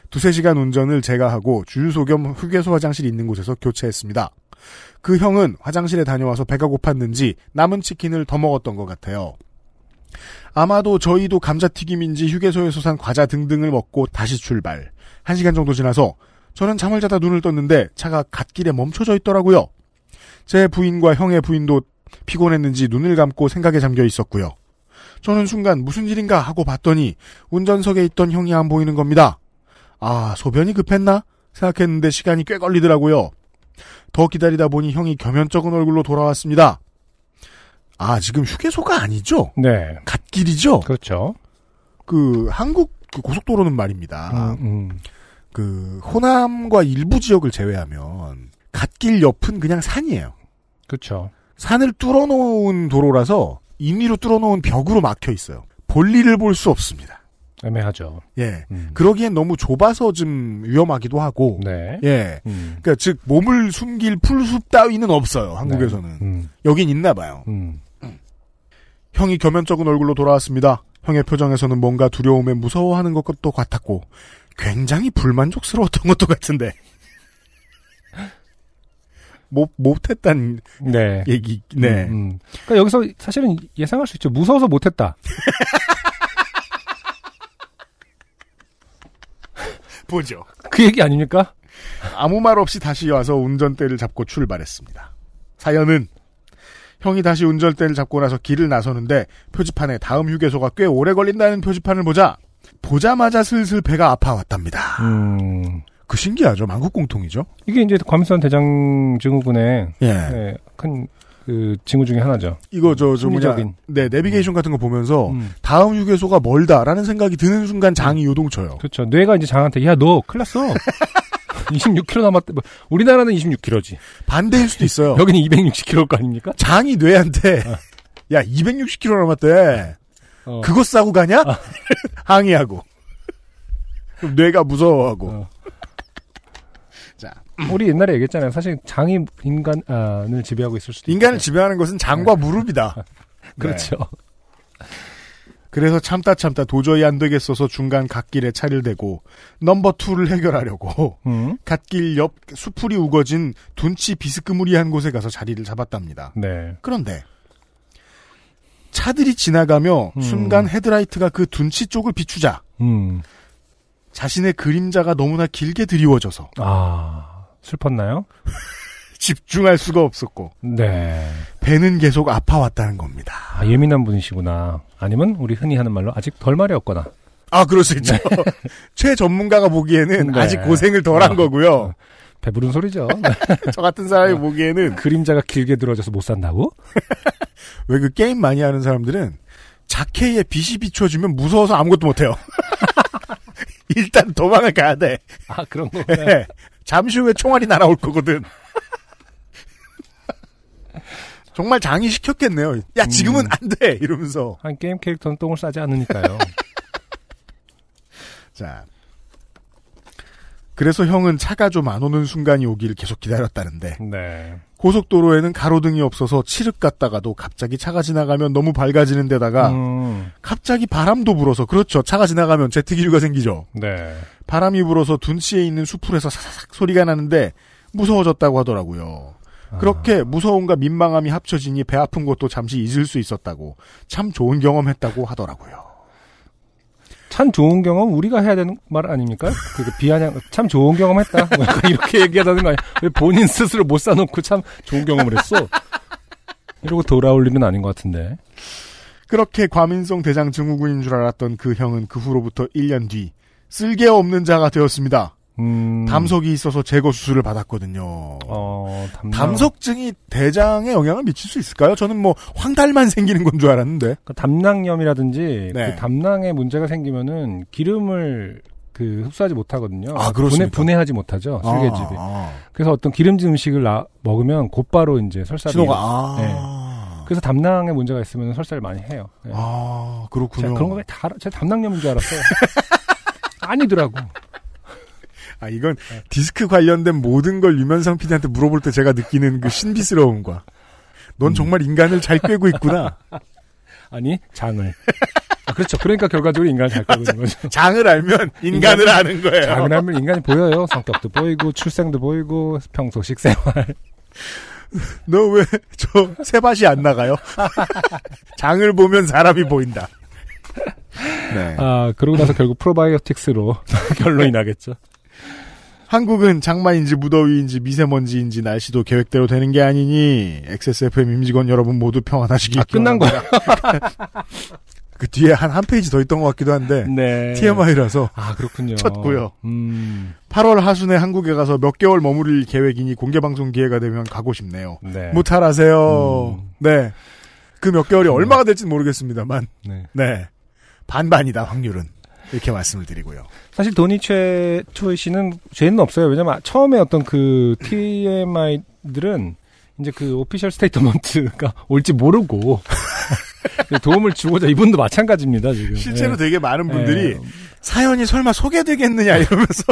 두세 시간 운전을 제가 하고 주유소 겸 휴게소 화장실 있는 곳에서 교체했습니다. 그 형은 화장실에 다녀와서 배가 고팠는지 남은 치킨을 더 먹었던 것 같아요. 아마도 저희도 감자튀김인지 휴게소에서 산 과자 등등을 먹고 다시 출발. 한 시간 정도 지나서 저는 잠을 자다 눈을 떴는데 차가 갓길에 멈춰져 있더라고요. 제 부인과 형의 부인도 피곤했는지 눈을 감고 생각에 잠겨 있었고요. 저는 순간 무슨 일인가 하고 봤더니 운전석에 있던 형이 안 보이는 겁니다. 아, 소변이 급했나? 생각했는데 시간이 꽤 걸리더라고요. 더 기다리다 보니 형이 겸연쩍은 얼굴로 돌아왔습니다. 아, 지금 휴게소가 아니죠? 네. 갓길이죠? 그렇죠. 그, 한국 그 고속도로는 말입니다. 음, 음. 그, 호남과 일부 지역을 제외하면, 갓길 옆은 그냥 산이에요. 그렇죠. 산을 뚫어놓은 도로라서, 임의로 뚫어놓은 벽으로 막혀 있어요. 볼일을 볼 수 없습니다. 애매하죠. 예. 음. 그러기엔 너무 좁아서 좀 위험하기도 하고, 네. 예. 음. 그니까, 즉, 몸을 숨길 풀숲 따위는 없어요, 한국에서는. 음. 여긴 있나 봐요. 음. 형이 겸연쩍은 얼굴로 돌아왔습니다. 형의 표정에서는 뭔가 두려움에 무서워하는 것도 같았고, 굉장히 불만족스러웠던 것도 같은데. 못, 못했단 네. 얘기, 네. 음, 음. 그러니까 여기서 사실은 예상할 수 있죠. 무서워서 못했다. 보죠. 그 얘기 아닙니까? 아무 말 없이 다시 와서 운전대를 잡고 출발했습니다. 사연은 형이 다시 운전대를 잡고 나서 길을 나서는데 표지판에 다음 휴게소가 꽤 오래 걸린다는 표지판을 보자 보자마자 슬슬 배가 아파왔답니다. 음. 그 신기하죠. 만국 공통이죠. 이게 이제 과민성 대장 증후군의 예. 네, 큰 그 징후 중에 하나죠. 이거 저, 저 뭐냐. 네 내비게이션 같은 거 보면서 음. 다음 휴게소가 멀다라는 생각이 드는 순간 장이 요동쳐요. 그렇죠. 뇌가 이제 장한테 야너 큰일 났어. 26km 남았대. 뭐, 우리나라는 26km지. 반대일 수도 있어요. 여기는 260km일 거 아닙니까? 장이 뇌한테 야 260km 남았대. 어. 그거 싸고 가냐? 항의하고. 그럼 뇌가 무서워하고. 어. 자, 우리 옛날에 얘기했잖아요. 사실 장이 인간을 지배하고 있을 수도 인간을 있죠. 지배하는 것은 장과 무릎이다. 그렇죠. 그래서 참다 참다 도저히 안 되겠어서 중간 갓길에 차를 대고 넘버 2를 해결하려고 음. 갓길 옆 수풀이 우거진 둔치 비스크무리한 곳에 가서 자리를 잡았답니다. 네. 그런데 차들이 지나가며 음. 순간 헤드라이트가 그 둔치 쪽을 비추자 음. 자신의 그림자가 너무나 길게 드리워져서 아, 슬펐나요? 집중할 수가 없었고 네. 배는 계속 아파왔다는 겁니다. 아, 예민한 분이시구나. 아니면 우리 흔히 하는 말로 아직 덜 말이 없거나. 아 그럴 수 있죠. 최 전문가가 보기에는 네. 아직 고생을 덜한 어. 거고요. 배부른 소리죠. 저 같은 사람이 보기에는 그림자가 길게 들어져서 못 산다고? 왜 그 게임 많이 하는 사람들은 자케에 빛이 비춰지면 무서워서 아무것도 못해요. 일단 도망을 가야 돼. 아, 그런 거. 예. 잠시 후에 총알이 날아올 거거든. 정말 장이 시켰겠네요. 야 지금은 음. 안 돼. 이러면서 한 게임 캐릭터는 똥을 싸지 않으니까요. 자. 그래서 형은 차가 좀 안 오는 순간이 오기를 계속 기다렸다는데 네. 고속도로에는 가로등이 없어서 칠흑 갔다가도 갑자기 차가 지나가면 너무 밝아지는 데다가 음, 갑자기 바람도 불어서 그렇죠 차가 지나가면 제트기류가 생기죠 네. 바람이 불어서 둔치에 있는 수풀에서 사사삭 소리가 나는데 무서워졌다고 하더라고요 그렇게 무서움과 민망함이 합쳐지니 배 아픈 것도 잠시 잊을 수 있었다고 참 좋은 경험했다고 하더라고요. 참 좋은 경험 우리가 해야 되는 말 아닙니까? 그 비아냥 참 좋은 경험했다. 뭐 이렇게 얘기하다는 거 아니야? 왜 본인 스스로 못 사놓고 참 좋은 경험을 했어? 이러고 돌아올 일은 아닌 것 같은데. 그렇게 과민성 대장 증후군인 줄 알았던 그 형은 그 후로부터 1년 뒤 쓸개 없는 자가 되었습니다. 음, 담석이 있어서 제거 수술을 받았거든요. 어, 담낭. 담석 증이 대장에 영향을 미칠 수 있을까요? 저는 뭐 황달만 생기는 건 줄 알았는데. 그 담낭염이라든지 네. 그 담낭에 문제가 생기면은 기름을 그 흡수하지 못하거든요. 아? 분해, 분해하지 못하죠. 슬개집이. 아, 그래서 어떤 기름진 음식을 나- 먹으면 곧바로 이제 설사를. 신호가. 아, 네. 그래서 담낭에 문제가 있으면 설사를 많이 해요. 네. 아 제가 그렇군요. 그런 거다 제가 담낭염인 줄 알았어요. 아니더라고. 아 이건 디스크 관련된 모든 걸 유면상 PD한테 물어볼 때 제가 느끼는 그 신비스러움과 넌 음. 정말 인간을 잘 꿰고 있구나. 아니 장을. 아, 그렇죠. 그러니까 결과적으로 인간을 잘 꿰는 거죠. 장을 알면 인간을 아는 거예요. 장을 알면 인간이 보여요. 성격도 보이고 출생도 보이고 평소 식생활. 너 왜저 세밭이 안 나가요? 장을 보면 사람이 보인다. 네. 아 그러고 나서 결국 프로바이오틱스로 결론이 나겠죠. 한국은 장마인지 무더위인지 미세먼지인지 날씨도 계획대로 되는 게 아니니 XSFM 임직원 여러분 모두 평안하시길 아 끝난 거야. 그 뒤에 한 한 페이지 더 있던 것 같기도 한데 네. TMI라서 아 그렇군요. 쳤고요. 음. 8월 하순에 한국에 가서 몇 개월 머무를 계획이니 공개 방송 기회가 되면 가고 싶네요. 네. 무탈하세요. 음. 네. 그 몇 개월이 얼마가 될지는 모르겠습니다만, 네. 네. 반반이다, 확률은. 이렇게 말씀을 드리고요. 사실 도니 최초의 씨는 죄는 없어요. 왜냐면 처음에 어떤 그 TMI들은 이제 그 오피셜 스테이트먼트가 올지 모르고 도움을 주고자 이분도 마찬가지입니다 지금. 실제로 네. 되게 많은 분들이 네. 사연이 설마 소개되겠느냐 이러면서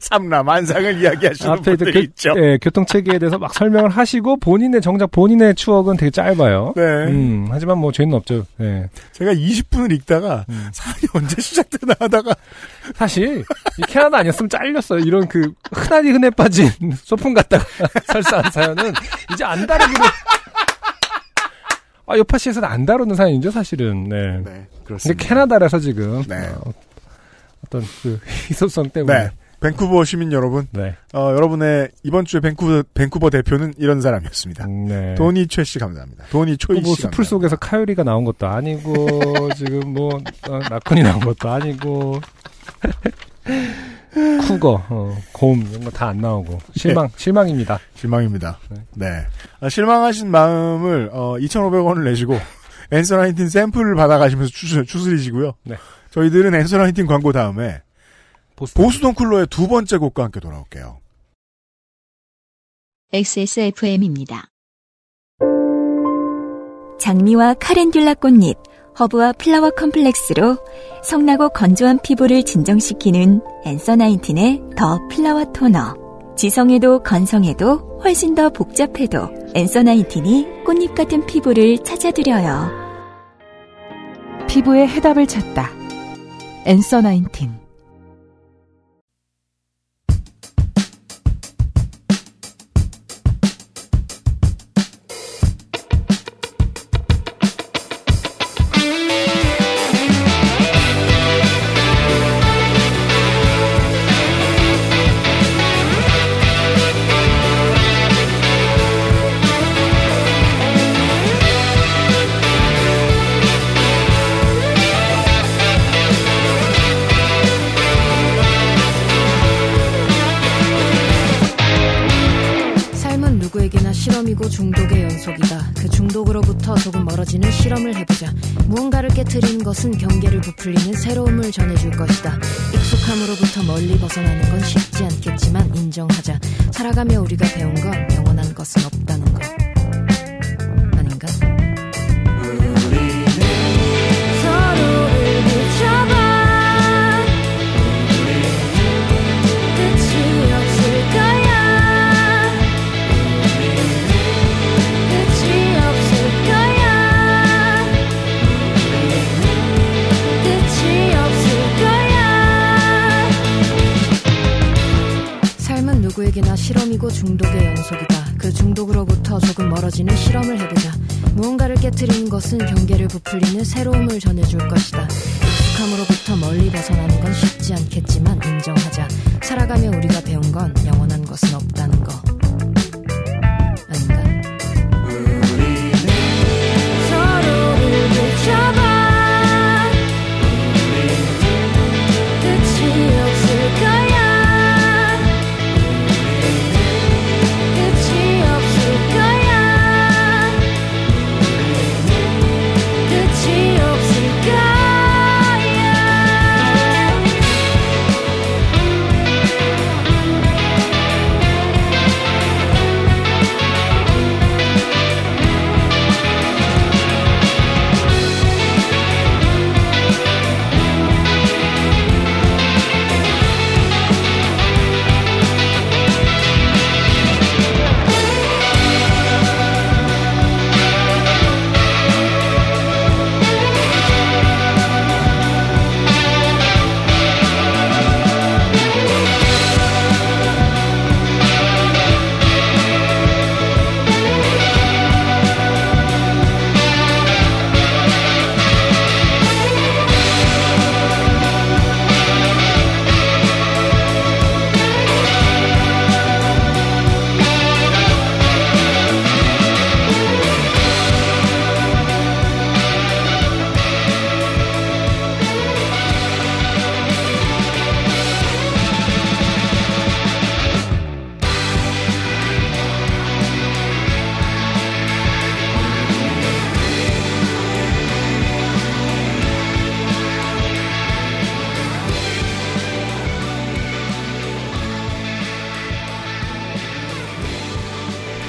삼라 만상을 이야기하시는 앞에 분들이 교, 있죠. 예, 교통 체계에 대해서 막 설명을 하시고 본인의 정작 본인의 추억은 되게 짧아요. 네. 음, 하지만 뭐 죄는 없죠. 예. 제가 20분을 읽다가 음. 사연이 언제 시작되나 하다가 사실 이 캐나다 아니었으면 잘렸어요. 이런 그 흔하디 흔해 빠진 소풍 갔다가 설사한 사연은 이제 안 다루기로. 아 요파시에서는 안 다루는 사연이죠, 사실은. 네. 네, 근데 그렇습니다. 캐나다라서 지금 네. 어, 어떤 그 희소성 때문에. 네. 밴쿠버 시민 여러분, 네. 어, 여러분의 이번 주에 밴쿠버, 밴쿠버 대표는 이런 사람이었습니다. 음, 네. 도니 최씨 감사합니다. 도니 초이 뭐씨 수풀 감사합니다. 속에서 카요리가 나온 것도 아니고 지금 뭐 어, 라쿤이 나온 것도 아니고 쿠거, 어, 곰 이런 거 다 안 나오고 실망 실망입니다. 실망입니다. 네. 네. 아, 실망하신 마음을 어, 2,500원을 내시고 Nineteen 샘플을 받아가시면서 추스, 추스리시고요. 네. 저희들은 Nineteen 광고 다음에 보스턴. 보수동 쿨러의 두 번째 곡과 함께 돌아올게요. XSFM입니다. 장미와 calendula 꽃잎, 허브와 flower complex로 성나고 건조한 피부를 진정시키는 Answer Nineteen의 The Flower 토너. 지성에도 건성에도 훨씬 더 복잡해도 앤서 나인틴이 꽃잎 같은 피부를 찾아드려요. 피부의 해답을 찾다. 앤서 나인틴. 중독의 연속이다. 그 중독으로부터 조금 멀어지는 실험을 해보자. 무언가를 깨트리는 것은 경계를 부풀리는 새로움을 전해줄 것이다. 익숙함으로부터 멀리 벗어나는 건 쉽지 않겠지만 인정하자. 살아가며 우리가 배운 건 영원한 것은 없다는 것. 실험이고 중독의 연속이다. 그그 중독으로부터 조금 멀어지는 실험을 해보자. 무언가를 깨뜨리는 것은 경계를 부풀리는 새로움을 전해줄 것이다. 익숙함으로부터 멀리 벗어나는 건 쉽지 않겠지만 인정하자. 살아가며 우리가 배운 건 영원한 것은 없다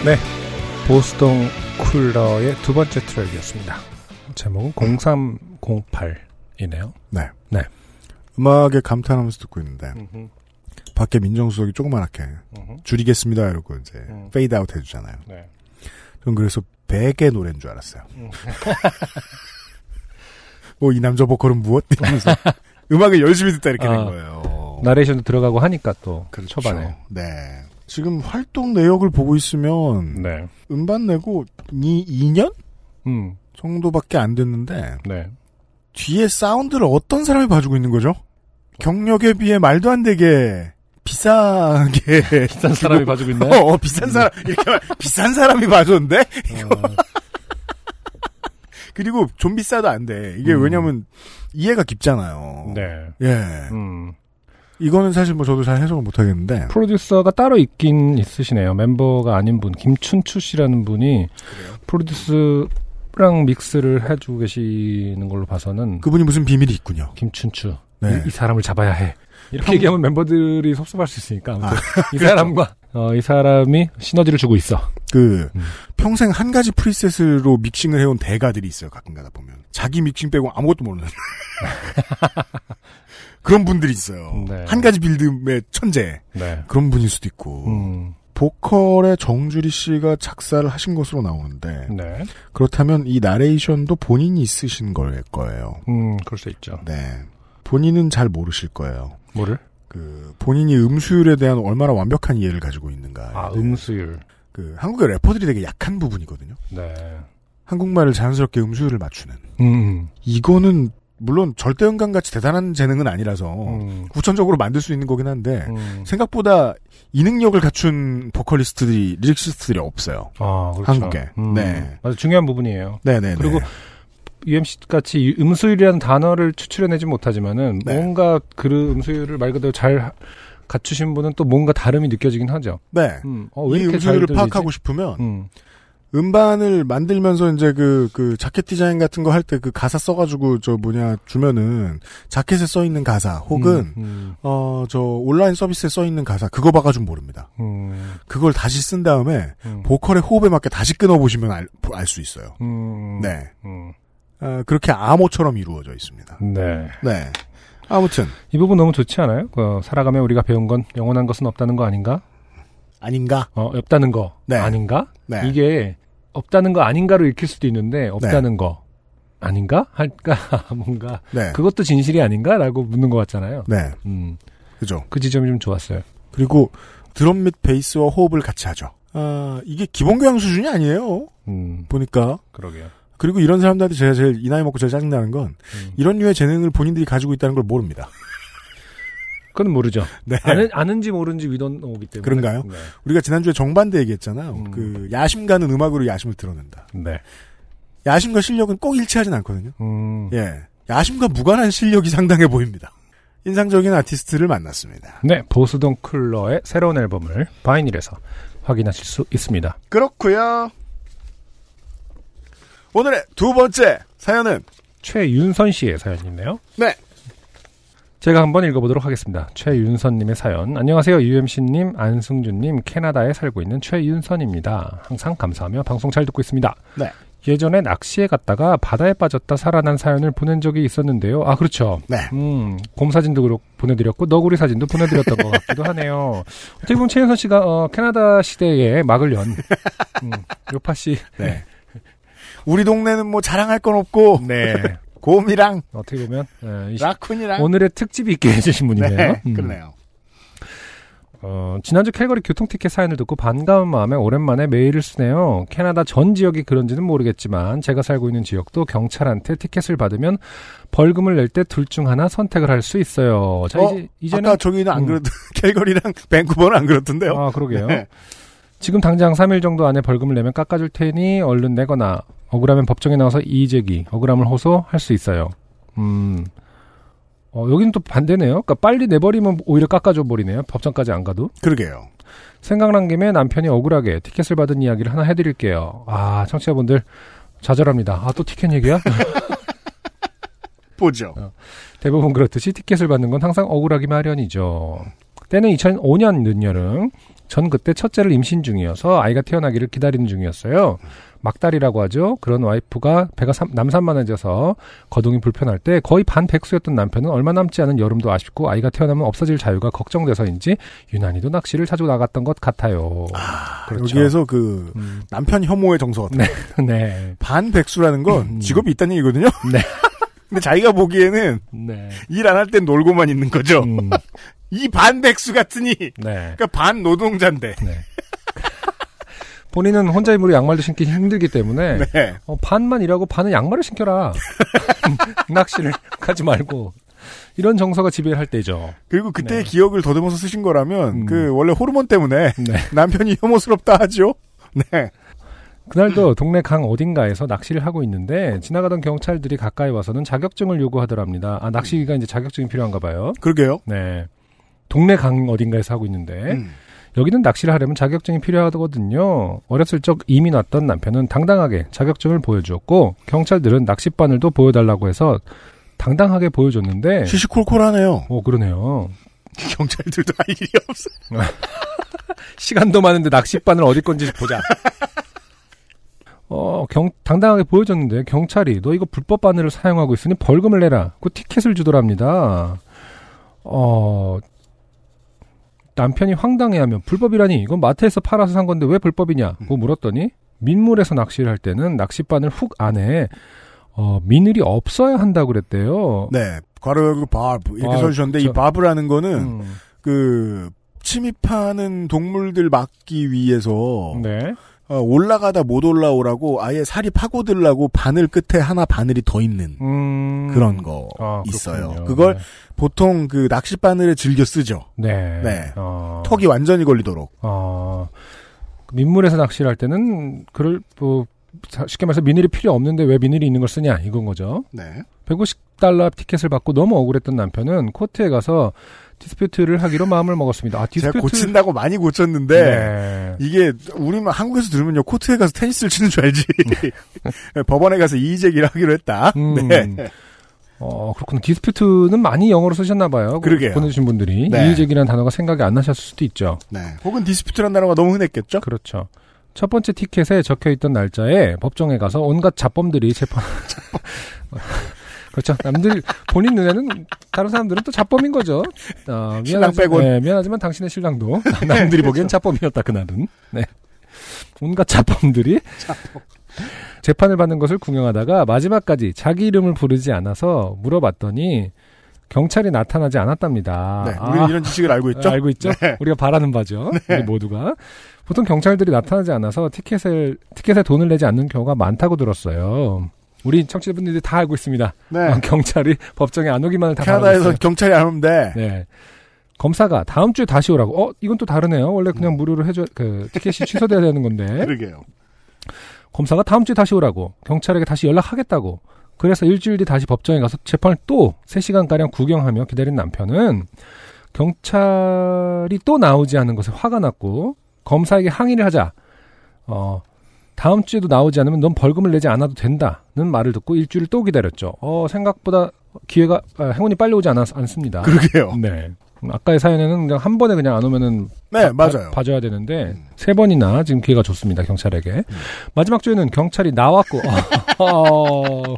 네. 보수동 쿨러의 두 번째 트랙이었습니다. 제목은 0308이네요. 네. 네. 음악에 감탄하면서 듣고 있는데 음흠. 밖에 민정수석이 조그맣게 음흠. 줄이겠습니다 이러고 이제 음. 페이드 아웃 해주잖아요. 네. 전 그래서 Beck의 노래인 줄 알았어요. 음. 뭐 이 남자 보컬은 무엇? 이러면서 음악을 열심히 듣다 이렇게 된 아, 거예요. 나레이션도 들어가고 하니까 또 그렇죠. 초반에. 네. 지금 활동 내역을 보고 있으면 네. 음반 내고 이 2년 음. 정도밖에 안 됐는데 네. 뒤에 사운드를 어떤 사람이 봐주고 있는 거죠? 경력에 비해 말도 안 되게 비싸게 비싼 사람이 봐주고 있나요? 어, 어, 비싼 사람 이렇게 말- 비싼 사람이 봐줬는데 어, 그리고 좀 비싸도 안 돼. 이게 음. 왜냐면 이해가 깊잖아요. 네. 예. 음. 이거는 사실 뭐 저도 잘 해석을 못 하겠는데. 프로듀서가 따로 있긴 있으시네요. 멤버가 아닌 분, 김춘추 씨라는 분이 프로듀스랑 믹스를 해주고 계시는 걸로 봐서는 그분이 무슨 비밀이 있군요. 김춘추 네. 이, 이 사람을 잡아야 해. 이렇게 형- 얘기하면 멤버들이 섭섭할 수 있으니까 아무튼 아, 이 사람과 어, 이 사람이 시너지를 주고 있어. 그 음. 평생 한 가지 프리셋으로 믹싱을 해온 대가들이 있어요. 가끔 가다 보면 자기 믹싱 빼고 아무것도 모르는 그런 분들이 있어요. 네. 한 가지 빌드의 천재 네. 그런 분일 수도 있고 음. 보컬의 정주리 씨가 작사를 하신 것으로 나오는데 네. 그렇다면 이 나레이션도 본인이 쓰신 걸 거예요. 음, 그럴 수 있죠. 네. 본인은 잘 모르실 거예요. 뭐를? 그 본인이 음수율에 대한 얼마나 완벽한 이해를 가지고 있는가. 아, 음수율. 그 한국의 래퍼들이 되게 약한 부분이거든요. 네. 한국말을 자연스럽게 음수율을 맞추는. 음. 이거는 물론 절대음감 같이 대단한 재능은 아니라서 음. 후천적으로 만들 수 있는 거긴 한데 음. 생각보다 이 능력을 갖춘 보컬리스트들이 lyricist들이 없어요. 아, 그렇죠. 한국에. 음. 네. 아주 중요한 부분이에요. 네네. 그리고 UMC 같이 이 음수율이라는 단어를 추출해내지 못하지만은 네. 뭔가 그 음수율을 말 그대로 잘 하- 갖추신 분은 또 뭔가 다름이 느껴지긴 하죠. 네. 음, 어, 왜이 음수율을? 파악하고 싶으면 음, 음반을 만들면서 이제 그, 그, 자켓 디자인 같은 거 할 때 그 가사 써가지고 저 뭐냐 주면은 자켓에 써 있는 가사 혹은 음, 어, 저 온라인 서비스에 써 있는 가사 그거 봐가지고 모릅니다. 음, 그걸 다시 쓴 다음에 음, 보컬의 호흡에 맞게 다시 끊어보시면 알, 알 수 있어요. 음, 네. 음, 어, 그렇게 암호처럼 이루어져 있습니다. 네. 네. 아무튼 이 부분 너무 좋지 않아요? 그, 살아가며 우리가 배운 건 영원한 것은 없다는 거 아닌가? 아닌가? 어, 없다는 거 네. 아닌가? 네. 이게 없다는 거 아닌가로 읽힐 수도 있는데 없다는 거 아닌가? 할까? 뭔가 네. 그것도 진실이 아닌가라고 묻는 것 같잖아요. 네. 음, 그죠. 그 지점이 좀 좋았어요. 그리고 드럼 및 베이스와 호흡을 같이 하죠. 아, 이게 기본 교양 수준이 아니에요. 음, 보니까. 그러게요. 그리고 이런 사람들한테 제가 제일 이 나이 먹고 제일 짜증나는 건 음. 이런 류의 재능을 본인들이 가지고 있다는 걸 모릅니다. 그건 모르죠. 네. 아는, 아는지 모르는지 위던 오기 때문에. 그런가요? 네. 우리가 지난주에 정반대 얘기했잖아요. 음. 그 야심 가는 음악으로 야심을 드러낸다. 네. 야심과 실력은 꼭 일치하진 않거든요. 음, 예. 야심과 무관한 실력이 상당해 보입니다. 인상적인 아티스트를 만났습니다. 네. 보스동 쿨러의 새로운 앨범을 바이닐에서 확인하실 수 있습니다. 그렇고요. 오늘의 두 번째 사연은 최윤선 씨의 사연이네요. 네. 제가 한번 읽어보도록 하겠습니다. 최윤선님의 사연. 안녕하세요. UMC님, 안승준님, 캐나다에 살고 있는 최윤선입니다. 항상 감사하며 방송 잘 듣고 있습니다. 네. 예전에 낚시에 갔다가 바다에 빠졌다 살아난 사연을 보낸 적이 있었는데요. 아, 그렇죠. 네. 음, 곰 사진도 그렇고 보내드렸고, 너구리 사진도 보내드렸던 것 같기도 하네요. 어떻게 보면 최윤선 씨가, 어, 캐나다 시대에 막을 연, 음, 요파 씨. 네. 우리 동네는 뭐 자랑할 건 없고 네. 곰이랑 어떻게 보면, 시- 라쿤이랑 오늘의 특집이 있게 해주신 분이네요. 네, 음. 그러네요. 어, 지난주 캘거리 교통티켓 사연을 듣고 반가운 마음에 오랜만에 메일을 쓰네요. 캐나다 전 지역이 그런지는 모르겠지만 제가 살고 있는 지역도 경찰한테 티켓을 받으면 벌금을 낼 때 둘 중 하나 선택을 할 수 있어요. 자, 어, 이제, 이제는. 아까 저기는 안 음. 그렇 캘거리랑 밴쿠버는 안 그렇던데요. 아, 그러게요. 네. 지금 당장 3일 정도 안에 벌금을 내면 깎아줄 테니 얼른 내거나 억울하면 법정에 나와서 이의제기, 억울함을 호소할 수 있어요. 음. 어, 여기는 또 반대네요. 그러니까 빨리 내버리면 오히려 깎아줘 버리네요. 법정까지 안 가도. 그러게요. 생각난 김에 남편이 억울하게 티켓을 받은 이야기를 하나 해드릴게요. 아, 청취자분들 좌절합니다. 아, 또 티켓 얘기야? 보죠. 대부분 그렇듯이 티켓을 받는 건 항상 억울하기 마련이죠. 때는 2005년 늦여름. 전 그때 첫째를 임신 중이어서 아이가 태어나기를 기다리는 중이었어요. 막달이라고 하죠. 그런 와이프가 배가 삼- 남산만해져서 거동이 불편할 때 거의 반백수였던 남편은 얼마 남지 않은 여름도 아쉽고 아이가 태어나면 없어질 자유가 걱정돼서인지 유난히도 낚시를 자주 나갔던 것 같아요. 그렇죠. 여기에서 그 음, 남편 혐오의 정서가 네. 네. 반백수라는 건 음. 직업이 있다는 얘기거든요. 네. 근데 자기가 보기에는 네. 일안 할 땐 놀고만 있는 거죠. 음, 이 반백수 같으니 네. 그러니까 반 노동자인데. 네. 본인은 혼자 입으로 양말도 신기 힘들기 때문에 네. 어, 반만 일하고 반은 양말을 신겨라. 낚시를 가지 말고 이런 정서가 지배할 때죠. 그리고 그때의 네. 기억을 더듬어서 쓰신 거라면 음. 그 원래 호르몬 때문에 네. 남편이 혐오스럽다 하죠. 네. 그날도 동네 강 어딘가에서 낚시를 하고 있는데 지나가던 경찰들이 가까이 와서는 자격증을 요구하더랍니다. 아 낚시가 이제 자격증이 필요한가 봐요. 그러게요. 네. 동네 강 어딘가에서 하고 있는데 음. 여기는 낚시를 하려면 자격증이 필요하거든요. 어렸을 적 이민 왔던 남편은 당당하게 자격증을 보여주었고 경찰들은 낚싯바늘도 보여달라고 해서 당당하게 보여줬는데 시시콜콜하네요. 어 그러네요. 경찰들도 할 일이 없어. 시간도 많은데 낚싯바늘 어디 건지 보자. 어, 경, 당당하게 보여줬는데, 경찰이, 너 이거 불법 바늘을 사용하고 있으니 벌금을 내라. 그 티켓을 주더랍니다. 어, 남편이 황당해하면, 불법이라니, 이건 마트에서 팔아서 산 건데 왜 불법이냐? 고 물었더니, 민물에서 낚시를 할 때는 낚싯바늘 훅 안에, 어, 미늘이 없어야 한다고 그랬대요. 네. 괄호 열고 바브 이렇게 아, 써주셨는데 저- 이 바브라는 거는 음, 그 침입하는 동물들 막기 위해서 네. 어, 올라가다 못 올라오라고 아예 살이 파고들라고 바늘 끝에 하나 바늘이 더 있는 음, 그런 거 아, 있어요. 그걸 네. 보통 그 낚시 바늘에 즐겨 쓰죠. 네. 네. 어, 턱이 완전히 걸리도록. 어, 민물에서 낚시를 할 때는 그럴 뭐 자- 쉽게 말해서 미늘이 필요 없는데 왜 미늘이 있는 걸 쓰냐 이건 거죠. 네. 150달러 티켓을 받고 너무 억울했던 남편은 코트에 가서 디스퓨트를 하기로 마음을 먹었습니다. 아, dispute 제가 고친다고 많이 고쳤는데 네. 이게 우리만 한국에서 들으면요 코트에 가서 테니스를 치는 줄 알지 법원에 가서 이의제기를 하기로 했다. 음. 네. 어, 그렇구나. dispute는 많이 영어로 쓰셨나 봐요. 그러게요. 보내주신 분들이. 네. 이의제기라는 단어가 생각이 안 나셨을 수도 있죠. 네. 혹은 dispute라는 단어가 너무 흔했겠죠. 그렇죠. 첫 번째 티켓에 적혀 있던 날짜에 법정에 가서 온갖 잡범들이 재판. 그렇죠. 남들 본인 눈에는 다른 사람들은 또 잡범인 거죠. 어, 신랑 빼곤. 네, 미안하지만 당신의 신랑도 남들이 보기엔 잡범이었다 그날은. 네. 온갖 자범들이 재판을 받는 것을 구경하다가 마지막까지 자기 이름을 부르지 않아서 물어봤더니 경찰이 나타나지 않았답니다. 네, 아, 우리 이런 지식을 알고 있죠? 알고 있죠? 네. 우리가 바라는 바죠. 우리 모두가. 보통 경찰들이 나타나지 않아서 티켓을 티켓에 돈을 내지 않는 경우가 많다고 들었어요. 우리 청취자분들이 다 알고 있습니다. 네. 어, 경찰이 법정에 안 오기만을 다 캐나다에서. 경찰이 안 오면 돼. 네. 검사가 다음 주에 다시 오라고. 어, 이건 또 다르네요. 원래 그냥 무료로 해줘, 그, 티켓이 취소돼야 되는 건데. 그러게요. 검사가 다음 주에 다시 오라고. 경찰에게 다시 연락하겠다고. 그래서 일주일 뒤 다시 법정에 가서 재판을 또 3시간가량 구경하며 기다린 남편은 경찰이 또 나오지 않은 것에 화가 났고, 검사에게 항의를 하자, 어, 다음 주에도 나오지 않으면 넌 벌금을 내지 않아도 된다는 말을 듣고 일주일을 또 기다렸죠. 어, 생각보다 기회가, 아, 행운이 빨리 오지 않았, 않습니다. 그러게요. 네. 아까의 사연에는 그냥 한 번에 그냥 안 오면은 네, 봐- 맞아요. 봐줘야 되는데 세 번이나 지금 기회가 좋습니다 경찰에게 마지막 주에는 경찰이 나왔고 어,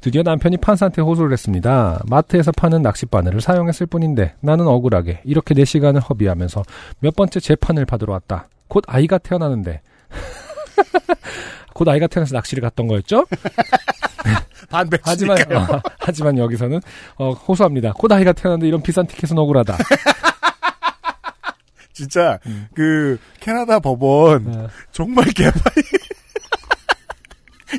드디어 남편이 판사한테 호소를 했습니다. 마트에서 파는 낚싯바늘을 사용했을 뿐인데 나는 억울하게 이렇게 내 시간을 허비하면서 몇 번째 재판을 받으러 왔다. 곧 아이가 태어나는데 곧 아이가 태어나서 낚시를 갔던 거였죠? 하지만 반백시니까요. 어, 하지만 여기서는 어, 호소합니다. 곧 아이가 태어났는데 이런 비싼 티켓은 억울하다. 진짜 음. 그 캐나다 법원 어, 정말 개판이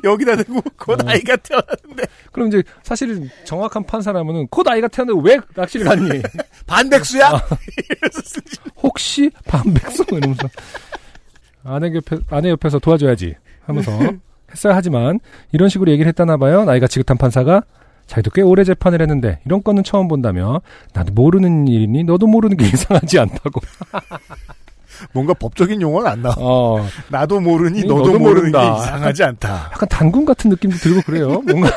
여기다 대고 곧 어. 아이가 태어났는데 그럼 이제 사실은 정확한 판사라면은 곧 아이가 태어났는데 왜 낚시를 갔니? 반백수야? 어. 혹시 반백성 이러면서 아내 옆에 아내 옆에서 도와줘야지 하면서 했어야 하지만 이런 식으로 얘기를 했다나 봐요. 나이가 지긋한 판사가 자기도 꽤 오래 재판을 했는데 이런 건은 처음 본다며 나도 모르는 일이니 너도 모르는 게 이상하지 않다고. 뭔가 법적인 용어는 안 나와. 어, 나도 모르니 니 너도, 너도 모르는 게 모른다. 이상하지 않다. 약간 단군 같은 느낌도 들고 그래요. 뭔가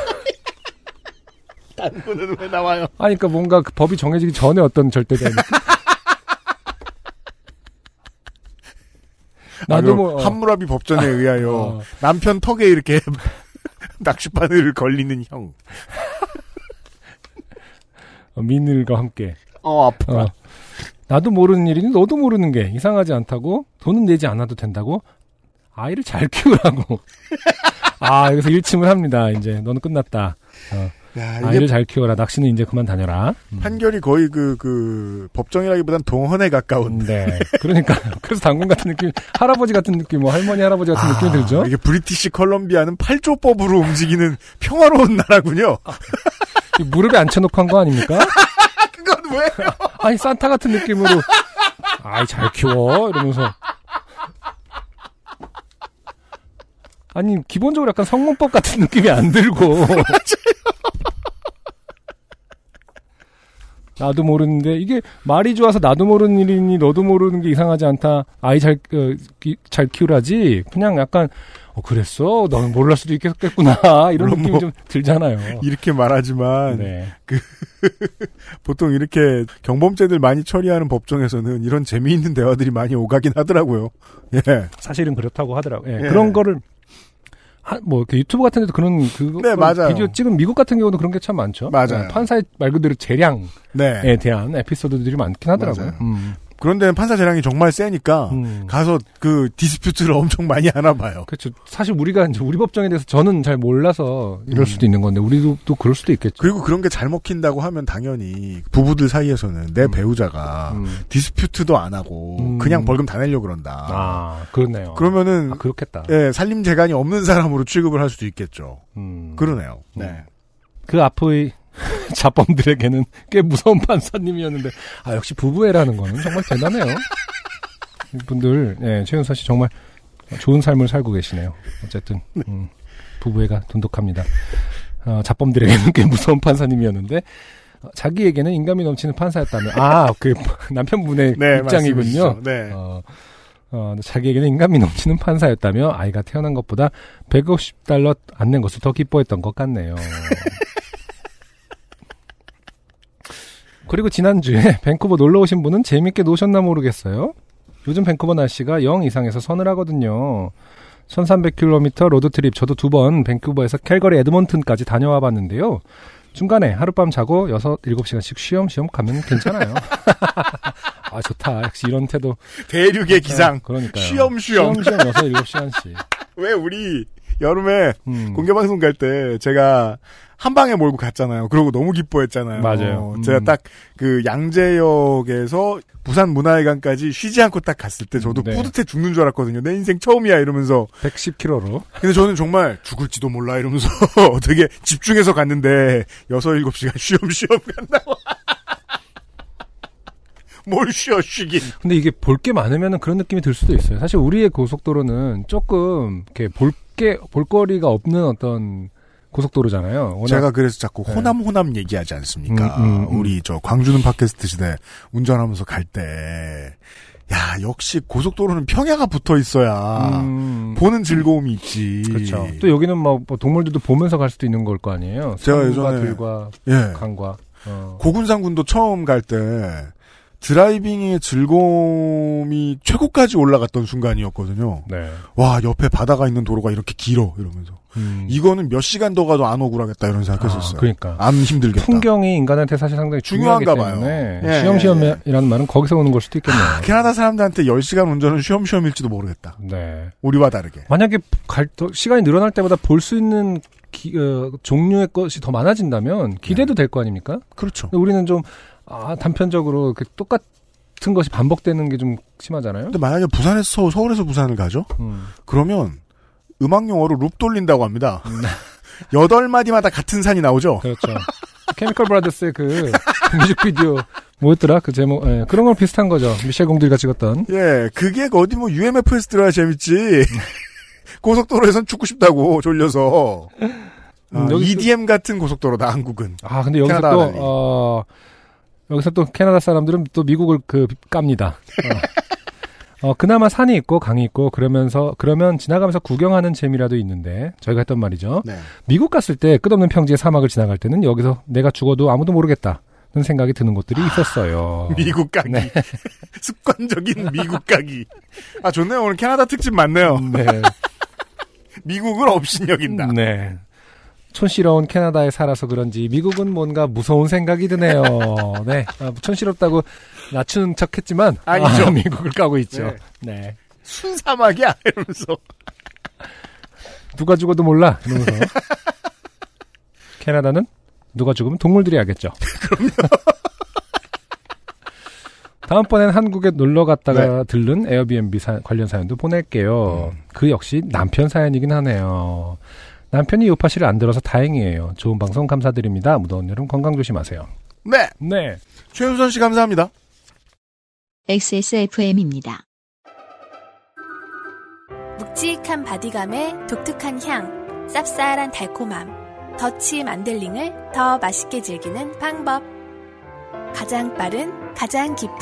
단군은 왜 나와요? 아니 그러니까 뭔가 그 법이 정해지기 전에 어떤 절대적인 느낌? 나도 아, 뭐 어, 함무라비 법전에 의하여 어. 남편 턱에 이렇게 낚싯바늘을 걸리는 형. 어, 미늘과 함께. 어 아파. 어, 나도 모르는 일이니 너도 모르는 게 이상하지 않다고? 돈은 내지 않아도 된다고? 아이를 잘 키우라고. 아 여기서 일침을 합니다 이제. 너는 끝났다. 어, 야, 아이를 잘 키워라. 낚시는 이제 그만 다녀라. 음. 판결이 거의 그, 그, 법정이라기보단 동헌에 가까운. 네. 그러니까 그래서 당군 같은 느낌 할아버지 같은 느낌 뭐 할머니 할아버지 같은 느낌이 들죠? 이게 브리티시 컬럼비아는 8조법으로 움직이는 평화로운 나라군요. 이 무릎에 앉혀놓고 한 거 아닙니까? 그건 왜? 아니 산타 같은 느낌으로. 아이 잘 키워. 이러면서. 아니 기본적으로 약간 성문법 같은 느낌이 안 들고 나도 모르는데 이게 말이 좋아서 나도 모르는 일이니 너도 모르는 게 이상하지 않다 아이 잘, 어, 기- 잘 키우라지 그냥 약간 어 그랬어 너는 몰랄 수도 있겠구나 이런 느낌이 뭐 좀 들잖아요 이렇게 말하지만 네. 보통 이렇게 경범죄들 많이 처리하는 법정에서는 이런 재미있는 대화들이 많이 오가긴 하더라고요. 예. 사실은 그렇다고 하더라고요. 예, 예. 그런 거를 하- 뭐 유튜브 같은 데도 그런 그 네, 맞아요. 비디오 찍은 미국 같은 경우도 그런 게 참 많죠. 맞아요. 예, 판사의 말 그대로 재량에 네. 대한 에피소드들이 많긴 하더라고요. 음, 그런 데는 판사 재량이 정말 세니까 음. 가서 그 dispute를 엄청 많이 하나 봐요. 그렇죠. 사실 우리가 이제 우리 법정에 대해서 저는 잘 몰라서 이럴 음. 수도 있는 건데 우리도 또 그럴 수도 있겠죠. 그리고 그런 게 잘 먹힌다고 하면 당연히 부부들 사이에서는 내 음. 배우자가 음. dispute도 안 하고 음. 그냥 벌금 다 내려고 그런다. 아 그렇네요. 그러면은 아, 그렇겠다. 예, 살림 재간이 없는 사람으로 취급을 할 수도 있겠죠. 음. 그러네요. 음. 네. 그 앞의 자범들에게는 꽤 무서운 판사님이었는데 아 역시 부부애라는 거는 정말 대단해요. 이분들 예, 최윤서 씨 정말 좋은 삶을 살고 계시네요. 어쨌든 음, 부부애가 돈독합니다. 어, 자범들에게는 꽤 무서운 판사님이었는데 어, 자기에게는 인감이 넘치는 판사였다면 아그 남편분의 네, 입장이군요. 네. 어, 어, 자기에게는 인간미 넘치는 판사였다며 아이가 태어난 것보다 150달러 안 낸 것을 더 기뻐했던 것 같네요. 그리고 지난주에 밴쿠버 놀러 오신 분은 재밌게 노셨나 모르겠어요. 요즘 밴쿠버 날씨가 영 이상해서 서늘하거든요. 1300km road trip 저도 두 번 밴쿠버에서 캘거리 에드먼튼까지 다녀와 봤는데요. 중간에 하룻밤 자고 6, 7시간씩 쉬엄쉬엄 가면 괜찮아요. 아, 좋다. 역시 이런 태도. 대륙의 기상. 그러니까요. 쉬엄쉬엄. 쉬엄쉬엄 6, 7시간씩. 왜 우리 여름에 음. 공개 방송 갈 때 제가 한 방에 몰고 갔잖아요. 그러고 너무 기뻐했잖아요. 맞아요. 어, 제가 음. 딱그 양재역에서 부산 문화회관까지 쉬지 않고 딱 갔을 때 저도 네. 뿌듯해 죽는 줄 알았거든요. 내 인생 처음이야 이러면서. 110km로. 근데 저는 정말 죽을지도 몰라 이러면서 되게 집중해서 갔는데 6, 7시간 쉬엄쉬엄 간다고. 뭘 쉬어 쉬긴. 근데 이게 볼 게 많으면 그런 느낌이 들 수도 있어요. 사실 우리의 고속도로는 조금 이렇게 볼 게 볼거리가 없는 어떤 고속도로잖아요. 제가 그래서 자꾸 네. 호남 호남 얘기하지 않습니까? 음, 음, 음. 우리 저 광주는 팟캐스트 시대 운전하면서 갈 때, 야 역시 고속도로는 평야가 붙어 있어야 음, 보는 즐거움이 있지. 그렇죠. 또 여기는 뭐, 뭐 동물들도 보면서 갈 수도 있는 걸 거 아니에요. 제가 예전에 들과 예 강과. 어. 고군산군도 처음 갈 때 드라이빙의 즐거움이 최고까지 올라갔던 순간이었거든요. 네. 와 옆에 바다가 있는 도로가 이렇게 길어 이러면서 음. 이거는 몇 시간 더 가도 안 억울하겠다 이런 생각했었어요. 아, 그러니까. 안 힘들겠다. 풍경이 인간한테 사실 상당히 중요한가 봐요. 예, 시험시험이라는 말은 거기서 오는 걸 수도 있겠네요. 캐나다 사람들한테 10시간 운전은 쉬엄쉬엄일지도 모르겠다. 네. 우리와 다르게. 만약에 갈, 더- 시간이 늘어날 때마다 볼 수 있는 기- 어, 종류의 것이 더 많아진다면 기대도 될거 아닙니까? 그렇죠. 우리는 좀 아, 단편적으로 그 똑같은 것이 반복되는 게 좀 심하잖아요. 근데 만약에 부산에서 서울, 서울에서 부산을 가죠? 음. 그러면 음악 용어로 룹 돌린다고 합니다. 음. 여덟 마디마다 같은 산이 나오죠? 그렇죠. 케미컬 브라더스의 그 뮤직비디오 뭐였더라? 그 제목 예, 그런 걸 비슷한 거죠. 미셸 공들이가 찍었던. 예, 그게 어디 뭐 UMF에서 들어야 재밌지. 고속도로에선 죽고 싶다고 졸려서. 아, 음, 여기 EDM 같은 고속도로다, 한국은. 아 근데 여기서. 또 어, 여기서 또 캐나다 사람들은 또 미국을 그 깝니다. 어. 어, 그나마 산이 있고 강이 있고 그러면서 그러면 지나가면서 구경하는 재미라도 있는데 저희가 했던 말이죠. 네. 미국 갔을 때 끝없는 평지의 사막을 지나갈 때는 여기서 내가 죽어도 아무도 모르겠다 는 생각이 드는 곳들이 있었어요. 미국 가기. 네. 습관적인 미국 가기. 아, 좋네요. 오늘 캐나다 특집 맞네요. 네. 미국을 업신여긴다. 네. 촌스러운 캐나다에 살아서 그런지 미국은 뭔가 무서운 생각이 드네요. 네. 아, 촌스럽다고 낮추는 척 했지만 아니죠. 아, 미국을 까고 있죠. 네. 네. 순사막이야. 이러면서. 누가 죽어도 몰라. 이러면서. 캐나다는 누가 죽으면 동물들이 알겠죠. 그럼요. 다음번엔 한국에 놀러 갔다가 들른 에어비앤비 사- 관련 사연도 보낼게요. 그 역시 남편 사연이긴 하네요. 남편이 요팟시를 안 들어서 다행이에요. 좋은 방송 감사드립니다. 무더운 여름 건강 조심하세요. 네. 네. 최윤선 씨 감사합니다. XSFM입니다. 묵직한 바디감에 독특한 향, 쌉쌀한 달콤함, 더치 만델링을 더 맛있게 즐기는 방법. 가장 빠른, 가장 깊은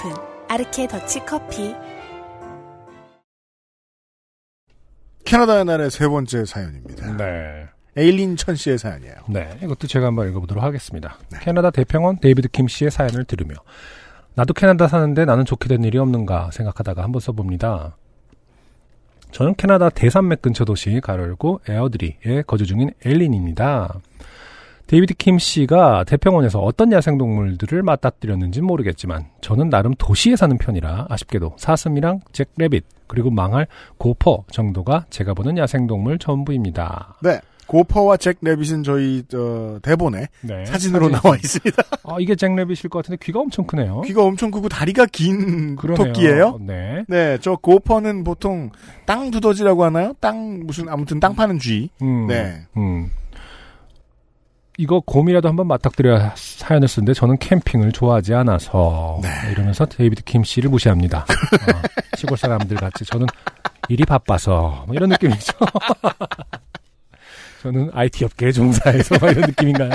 아르케 더치 커피. 캐나다의 날의 세 번째 사연입니다. 네. 에일린 천 씨의 사연이에요. 네, 이것도 제가 한번 읽어보도록 하겠습니다. 캐나다 대평원 데이비드 킴 씨의 사연을 들으며 나도 캐나다 사는데 나는 좋게 된 일이 없는가 생각하다가 한번 써봅니다. 저는 캐나다 대산맥 근처 도시 가르고 에어드리에 거주 중인 엘린입니다. 데이비드 킴 씨가 대평원에서 어떤 야생동물들을 맞닥뜨렸는지 모르겠지만 저는 나름 도시에 사는 편이라 아쉽게도 사슴이랑 jackrabbit 그리고 망할 gopher 정도가 제가 보는 야생동물 전부입니다. 네. gopher와 jackrabbit은 저희 어, 대본에 네, 사진으로 사진. 나와 있습니다. 아, 이게 jackrabbit일 것 같은데 귀가 엄청 크네요. 귀가 엄청 크고 다리가 긴 그러네요. 토끼예요. 네. 네, 저 gopher는 보통 땅 두더지라고 하나요? 땅 무슨 아무튼 땅 파는 쥐. 음, 네. 음. 이거 곰이라도 한번 맞닥뜨려야 사연을 쓰는데 저는 캠핑을 좋아하지 않아서 네. 이러면서 데이비드 킴 씨를 무시합니다. 어, 시골 사람들 같이 저는 일이 바빠서 뭐 이런 느낌이죠. 저는 IT 업계에 종사해서 뭐 이런 느낌인가요?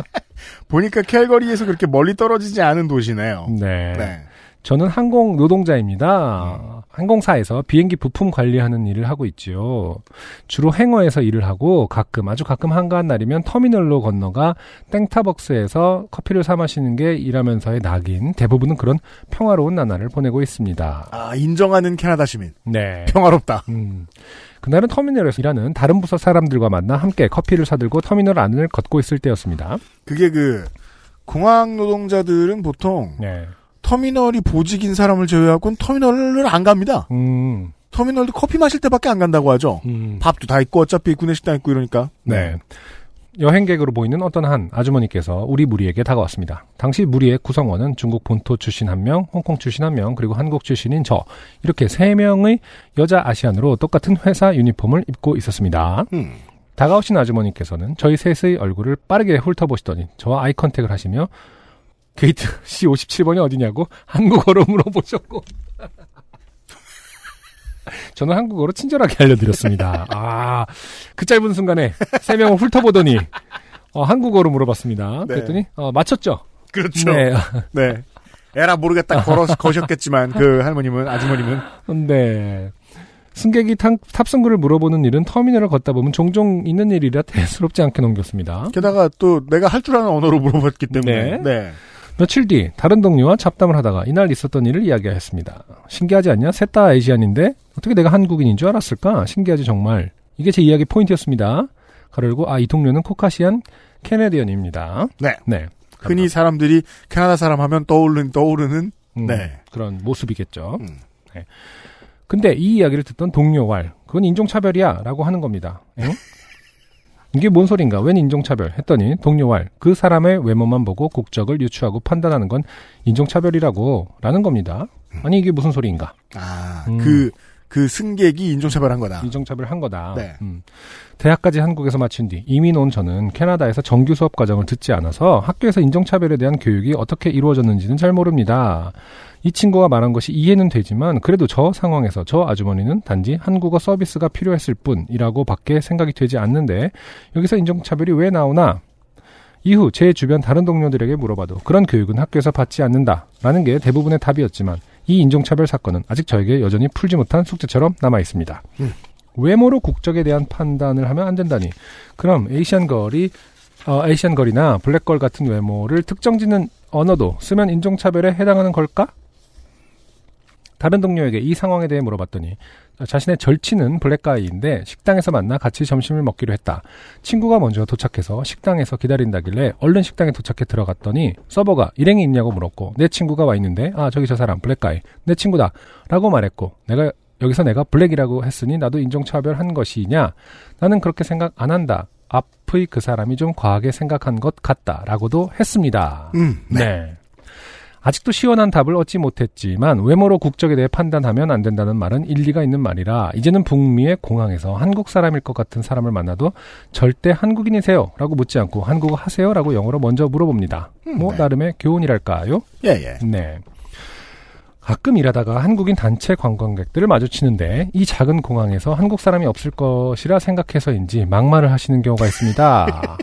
보니까 캘거리에서 그렇게 멀리 떨어지지 않은 도시네요. 네. 네. 저는 항공 노동자입니다. 항공사에서 비행기 부품 관리하는 일을 하고 있지요. 주로 행어에서 일을 하고 가끔 아주 가끔 한가한 날이면 터미널로 건너가 땡타벅스에서 커피를 사 마시는 게 일하면서의 낙인. 대부분은 그런 평화로운 나날을 보내고 있습니다. 아, 인정하는 캐나다 시민. 네. 평화롭다. 음. 그날은 터미널에서 일하는 다른 부서 사람들과 만나 함께 커피를 사들고 터미널 안을 걷고 있을 때였습니다. 그게 그 공항 노동자들은 보통 네. 터미널이 보직인 사람을 제외하고는 터미널을 안 갑니다. 음. 터미널도 커피 마실 때밖에 안 간다고 하죠. 음, 밥도 다 있고 어차피 구내식당 있고 이러니까. 네. 여행객으로 보이는 어떤 한 아주머니께서 우리 무리에게 다가왔습니다. 당시 무리의 구성원은 중국 본토 출신 한 명, 홍콩 출신 한 명, 그리고 한국 출신인 저 이렇게 세 명의 여자 Asian으로 똑같은 회사 유니폼을 입고 있었습니다. 음. 다가오신 아주머니께서는 저희 셋의 얼굴을 빠르게 훑어보시더니 저와 eye contact을 하시며 게이트 C57번이 어디냐고 한국어로 물어보셨고 저는 한국어로 친절하게 알려드렸습니다. 아, 그 짧은 순간에 세 명을 훑어보더니 어, 한국어로 물어봤습니다. 네. 그랬더니 어, 맞췄죠? 그렇죠. 네. 네. 에라 모르겠다 걸어 거셨겠지만 그 할머님은 아주머님은 네. 승객이 탑, 탑승구를 물어보는 일은 터미널을 걷다 보면 종종 있는 일이라 대수롭지 않게 넘겼습니다. 게다가 또 내가 할 줄 아는 언어로 물어봤기 때문에 네. 네. 며칠 뒤 다른 동료와 잡담을 하다가 이날 있었던 일을 이야기하였습니다. 신기하지 않냐? 셋 다 Asian인데 어떻게 내가 한국인인 줄 알았을까? 신기하지 정말. 이게 제 이야기 포인트였습니다. 가르고 아 이 동료는 코카시안 캐네디언입니다. 네. 네. 흔히 사람들이 캐나다 사람 하면 떠오르는 떠오르는 음, 네. 그런 모습이겠죠. 음. 네. 근데 이 이야기를 듣던 동료 왈 그건 인종차별이야 라고 하는 겁니다. 응? 이게 뭔 소린가? 웬 인종차별? 했더니 동료 왈 그 사람의 외모만 보고 국적을 유추하고 판단하는 건 인종차별이라고 라는 겁니다. 아니 이게 무슨 소리인가? 아, 음. 그, 그 승객이 인종차별한 거다. 인종차별 한 거다. 네. 음. 대학까지 한국에서 마친 뒤 이민 온 저는 캐나다에서 정규 수업 과정을 듣지 않아서 학교에서 인종차별에 대한 교육이 어떻게 이루어졌는지는 잘 모릅니다. 이 친구가 말한 것이 이해는 되지만 그래도 저 상황에서 저 아주머니는 단지 한국어 서비스가 필요했을 뿐이라고 밖에 생각이 되지 않는데 여기서 인종차별이 왜 나오나? 이후 제 주변 다른 동료들에게 물어봐도 그런 교육은 학교에서 받지 않는다 라는 게 대부분의 답이었지만 이 인종차별 사건은 아직 저에게 여전히 풀지 못한 숙제처럼 남아 있습니다. 음. 외모로 국적에 대한 판단을 하면 안 된다니. 그럼 에이시안 걸이 어, 에이시안 걸이나 블랙걸 같은 외모를 특정 짓는 언어도 쓰면 인종차별에 해당하는 걸까? 다른 동료에게 이 상황에 대해 물어봤더니 자신의 절친은 블랙가이인데 식당에서 만나 같이 점심을 먹기로 했다. 친구가 먼저 도착해서 식당에서 기다린다길래 얼른 식당에 도착해 들어갔더니 서버가 일행이 있냐고 물었고 내 친구가 와 있는데 아 저기 저 사람 블랙가이 내 친구다 라고 말했고 내가 여기서 내가 블랙이라고 했으니 나도 인종차별한 것이냐 나는 그렇게 생각 안 한다. 앞의 그 사람이 좀 과하게 생각한 것 같다라고도 했습니다. 음, 네. 네. 아직도 시원한 답을 얻지 못했지만 외모로 국적에 대해 판단하면 안 된다는 말은 일리가 있는 말이라 이제는 북미의 공항에서 한국 사람일 것 같은 사람을 만나도 절대 한국인이세요? 라고 묻지 않고 한국어 하세요? 라고 영어로 먼저 물어봅니다. 뭐 네. 나름의 교훈이랄까요? 예, 예. 네. 가끔 일하다가 한국인 단체 관광객들을 마주치는데 이 작은 공항에서 한국 사람이 없을 것이라 생각해서인지 막말을 하시는 경우가 있습니다.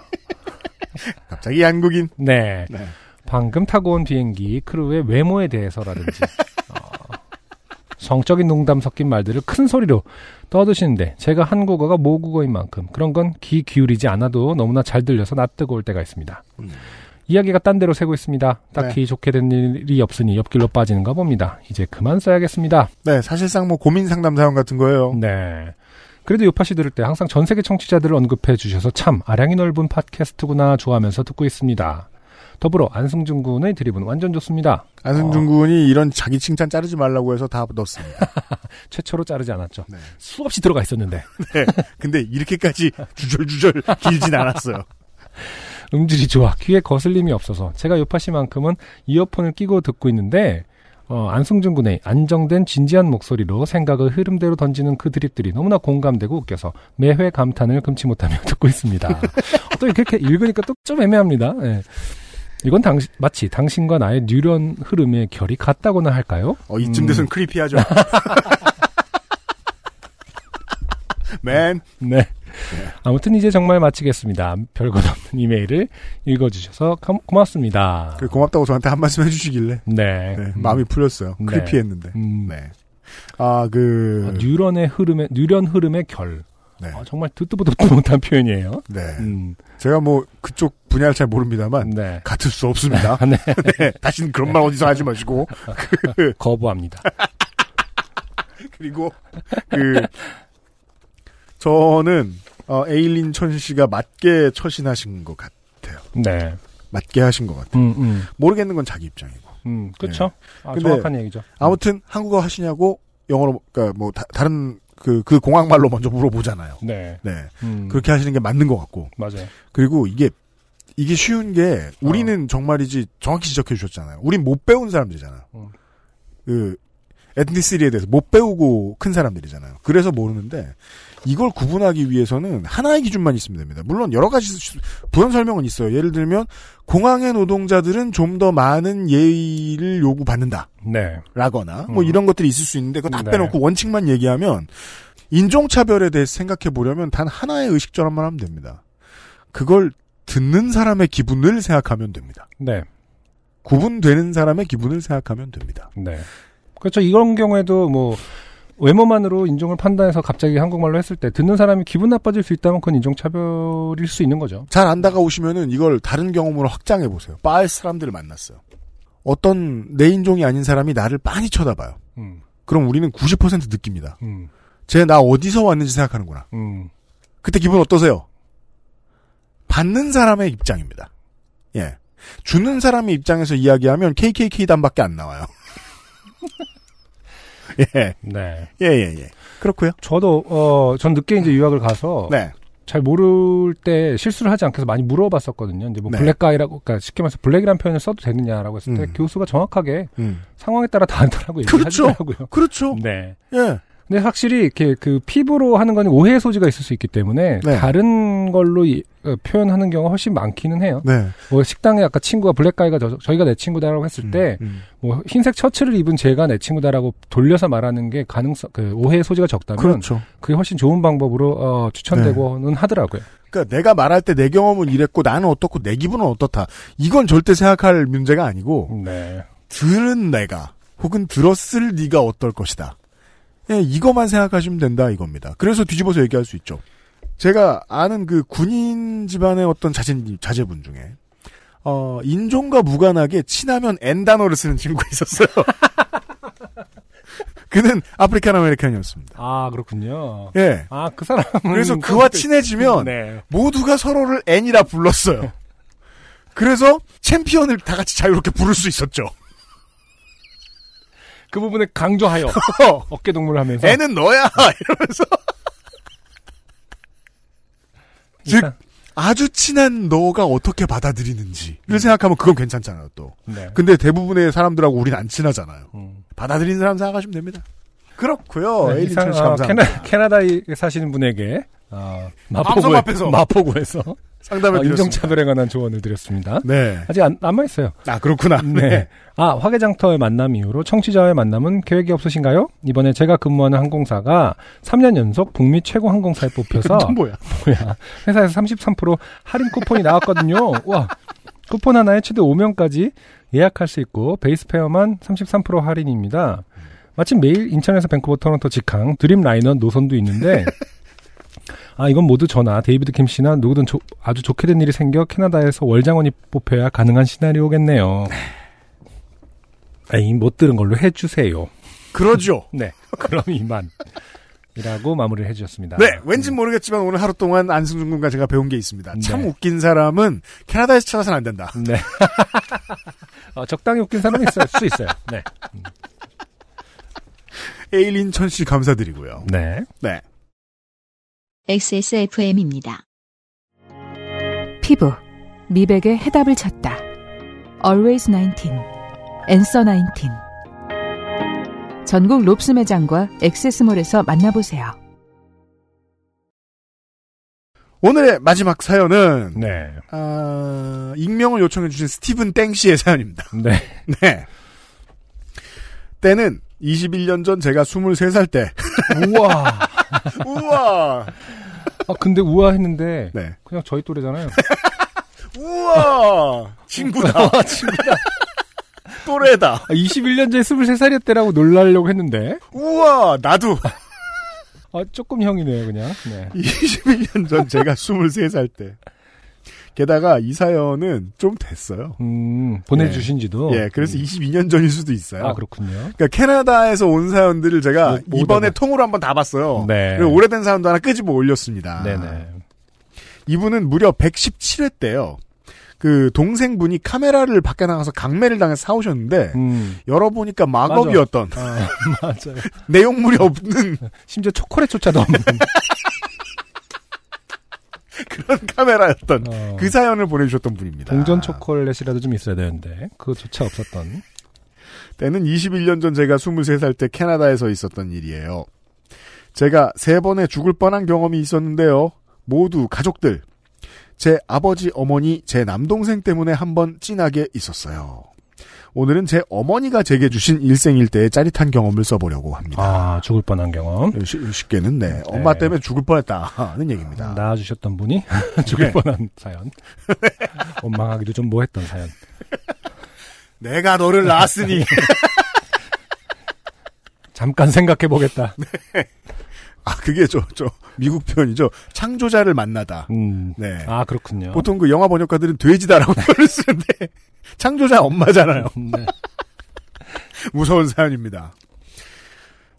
갑자기 한국인. 네. 네. 방금 타고 온 비행기 크루의 외모에 대해서라든지 어, 성적인 농담 섞인 말들을 큰 소리로 떠드시는데 제가 한국어가 모국어인 만큼 그런 건 귀 기울이지 않아도 너무나 잘 들려서 낯뜨고 올 때가 있습니다. 음. 이야기가 딴 데로 새고 있습니다. 딱히 좋게 된 일이 없으니 옆길로 빠지는가 봅니다. 이제 그만 써야겠습니다. 네, 사실상 뭐 고민 상담 사연 같은 거예요. 네. 그래도 요파시 들을 때 항상 전 세계 청취자들을 언급해 주셔서 참 아량이 넓은 팟캐스트구나 좋아하면서 듣고 있습니다. 더불어 안승준 군의 드립은 완전 좋습니다. 안승준 군이 이런 자기 칭찬 자르지 말라고 해서 다 넣었습니다. 최초로 자르지 않았죠. 네. 수없이 들어가 있었는데 네. 근데 이렇게까지 주절주절 길진 않았어요. 음질이 좋아 귀에 거슬림이 없어서 제가 요파시만큼은 이어폰을 끼고 듣고 있는데 어, 안승준 군의 안정된 진지한 목소리로 생각을 흐름대로 던지는 그 드립들이 너무나 공감되고 웃겨서 매회 감탄을 금치 못하며 듣고 있습니다. 또 이렇게 읽으니까 또 좀 애매합니다. 예. 이건 당시, 마치 당신과 나의 뉴런 흐름의 결이 같다고나 할까요? 어, 이쯤 돼서는 크리피하죠. 맨. 네. 아무튼 이제 정말 마치겠습니다. 별것 없는 이메일을 읽어주셔서 감- 고맙습니다. 그 고맙다고 저한테 한 말씀 해주시길래 네. 네, 음, 마음이 풀렸어요. 네. 크리피했는데. 음, 네. 아, 그, 어, 뉴런의 흐름의, 뉴런 흐름의 결. 네. 어, 정말 듣도 보도 못한 표현이에요. 네. 음, 제가 뭐 그쪽 분야를 잘 모릅니다만 네. 같을 수 없습니다. 네. 네. 다시는 그런 말 어디서 하지 마시고 거부합니다. 그리고 그 저는 어, 에일린 천 씨가 맞게 처신하신 것 같아요. 네. 맞게 하신 것 같아요. 음, 음, 모르겠는 건 자기 입장이고. 음, 그쵸. 아, 근데- 정확한 얘기죠. 아무튼 한국어 하시냐고 영어로 그러니까 뭐 다, 른 그, 그 공항말로 먼저 물어보잖아요. 네. 네. 음, 그렇게 하시는 게 맞는 것 같고. 맞아요. 그리고 이게, 이게 쉬운 게, 우리는 정말이지 정확히 지적해 주셨잖아요. 우린 못 배운 사람들이잖아요. 음. 그, 에트니시리에 대해서 못 배우고 큰 사람들이잖아요. 그래서 모르는데, 이걸 구분하기 위해서는 하나의 기준만 있으면 됩니다. 물론 여러 가지 수- 부연 설명은 있어요. 예를 들면, 공항의 노동자들은 좀 더 많은 예의를 요구받는다. 네. 라거나 뭐 음. 이런 것들이 있을 수 있는데 그거 다 네. 빼놓고 원칙만 얘기하면 인종차별에 대해서 생각해 보려면 단 하나의 의식전환만 하면 됩니다. 그걸 듣는 사람의 기분을 생각하면 됩니다. 네. 구분되는 사람의 기분을 생각하면 됩니다. 네. 그렇죠. 이런 경우에도 뭐 외모만으로 인종을 판단해서 갑자기 한국말로 했을 때 듣는 사람이 기분 나빠질 수 있다면 그건 인종차별일 수 있는 거죠. 잘 안 다가오시면은 이걸 다른 경험으로 확장해 보세요. 바에 사람들을 만났어요. 어떤 내 인종이 아닌 사람이 나를 빤히 쳐다봐요. 음, 그럼 우리는 90% 느낍니다. 음, 쟤나 어디서 왔는지 생각하는구나. 음. 그때 기분 어떠세요? 받는 사람의 입장입니다. 예. 주는 사람의 입장에서 이야기하면 KKK 단밖에 안 나와요. 예. 네. 예, 예, 예. 그렇고요 저도 어, 전 늦게 이제 유학을 가서 네. 잘 모를 때 실수를 하지 않게 해서 많이 물어봤었거든요. 이제 뭐 네. 블랙가이라고, 그러니까 쉽게 말해서 블랙이라는 표현을 써도 되느냐라고 했을 때 음. 교수가 정확하게 음. 상황에 따라 얘기를 그렇죠. 하더라고요. 그렇죠. 네. 예. 근데 확실히 이렇게 그 피부로 하는 건 오해의 소지가 있을 수 있기 때문에 네. 다른 걸로 이- 어, 표현하는 경우가 훨씬 많기는 해요. 네. 뭐 식당에 아까 친구가 블랙가이가 저, 저희가 내 친구다라고 했을 때 음. 뭐 흰색 셔츠를 입은 제가 내 친구다라고 돌려서 말하는 게 가능성 그 오해의 소지가 적다면 그렇죠. 그게 훨씬 좋은 방법으로 어, 추천되고는 하더라고요. 그러니까 내가 말할 때 내 경험은 이랬고 나는 어떻고 내 기분은 어떻다. 이건 절대 생각할 문제가 아니고 네. 들은 내가 혹은 들었을 네가 어떨 것이다. 예, 이거만 생각하시면 된다 이겁니다. 그래서 뒤집어서 얘기할 수 있죠. 제가 아는 그 군인 집안의 어떤 자제, 자제분 중에 어, 인종과 무관하게 친하면 N 단어를 쓰는 친구가 있었어요. 그는 African American이었습니다. 아 그렇군요. 예. 아그 사람은 그래서 그와 친해지면 네. 모두가 서로를 N이라 불렀어요. 그래서 챔피언을 다 같이 자유롭게 부를 수 있었죠. 그 부분에 강조하여 어깨 동무를 하면서 N은 너야 이러면서 즉 아주 친한 너가 어떻게 받아들이는지를 생각하면 그건 괜찮잖아요 또. 네. 근데 대부분의 사람들하고 우린 안 친하잖아요. 음. 받아들이는 사람 생각하시면 됩니다. 그렇고요. 네, 에일린 이상 천씨 어, 감사합니다. 캐나, 캐나 다에 사시는 분에게 어, 방송 마포구에, 앞에서. 마포구에서 상담을 어, 드렸습니다. 인종차별에 관한 조언을 드렸습니다. 네. 아직 안, 남아 있어요. 아 그렇구나. 네. 아, 화개장터의 만남 이후로 청취자와의 만남은 계획이 없으신가요? 이번에 제가 근무하는 항공사가 3년 연속 북미 최고 항공사에 뽑혀서 또 뭐야? 뭐야. 회사에서 33% 할인 쿠폰이 나왔거든요. 와. 쿠폰 하나에 최대 5명까지 예약할 수 있고 base fare만 33% 할인입니다. 마침 매일 인천에서 밴쿠버 토론토 직항 드림라이너 노선도 있는데 아 이건 모두 저나 데이비드 김 씨나 누구든 조- 아주 좋게 된 일이 생겨 캐나다에서 월장원이 뽑혀야 가능한 시나리오겠네요. 에이 못 들은 걸로 해주세요. 그러죠. 네 그럼 이만. 이라고 마무리를 해주셨습니다. 네, 왠지 모르겠지만 오늘 하루 동안 안승준 군과 제가 배운 게 있습니다. 참 네. 웃긴 사람은 캐나다에서 찾아서는 안 된다. 네. 어, 적당히 웃긴 사람이 있을 수 있어요. 네. 에일린 천씨 감사드리고요. 네. 네. XSFM입니다. 피부, 미백의 해답을 찾다. Always 19, Answer 19. 전국 롭스 매장과 액세스몰에서 만나보세요. 오늘의 마지막 사연은 네. 아, 익명을 요청해 주신 스티븐 땡 씨의 사연입니다. 네. 네. 때는 21년 전 제가 23살 때. 우와. 우와. 아, 근데 우아했는데, 네. 그냥 저희 또래잖아요. 우와. 친구다. 친구다. 또래다. 아, 21년 전에 23살이었대라고 놀라려고 했는데, 우와. 나도. 아, 조금 형이네요, 그냥. 네. 21년 전 제가 23살 때. 게다가 이 사연은 좀 됐어요. 음, 보내주신 지도. 예, 그래서 22년 전일 수도 있어요. 아, 그렇군요. 그러니까 캐나다에서 온 사연들을 제가 모- 모두 이번에 다. 통으로 한번 다 봤어요. 네. 그리고 오래된 사연도 하나 끄집어 올렸습니다. 네네. 이분은 무려 117회 때요. 그 동생분이 카메라를 밖에 나가서 강매를 당해서 사오셨는데 음. 열어보니까 마법이었던 아, 맞아요. 내용물이 없는 심지어 초콜릿조차도 없는. 그런 카메라였던 어, 그 사연을 보내주셨던 분입니다. 동전 초콜릿이라도 좀 있어야 되는데 그조차 없었던. 때는 21년 전 제가 23살 때 캐나다에서 있었던 일이에요. 제가 세 번의 죽을 뻔한 경험이 있었는데요. 모두 가족들. 제 아버지, 어머니, 제 남동생 때문에 한 번 찐하게 있었어요. 오늘은 제 어머니가 제게 주신 일생일 대의 짜릿한 경험을 써보려고 합니다. 아 죽을 뻔한 경험. 쉽- 쉽게는 네. 엄마 네. 때문에 죽을 뻔했다는 얘기입니다. 낳아주셨던 분이 죽을 네. 뻔한 사연. 원망하기도 좀 뭐했던 사연. 내가 너를 낳았으니 잠깐 생각해보겠다. 아 그게 저 저 미국 표현이죠. 창조자를 만나다. 음. 네. 아 그렇군요. 보통 그 영화 번역가들은 돼지다라고 표현을 쓰는데 창조자 엄마잖아요. 네. 무서운 사연입니다.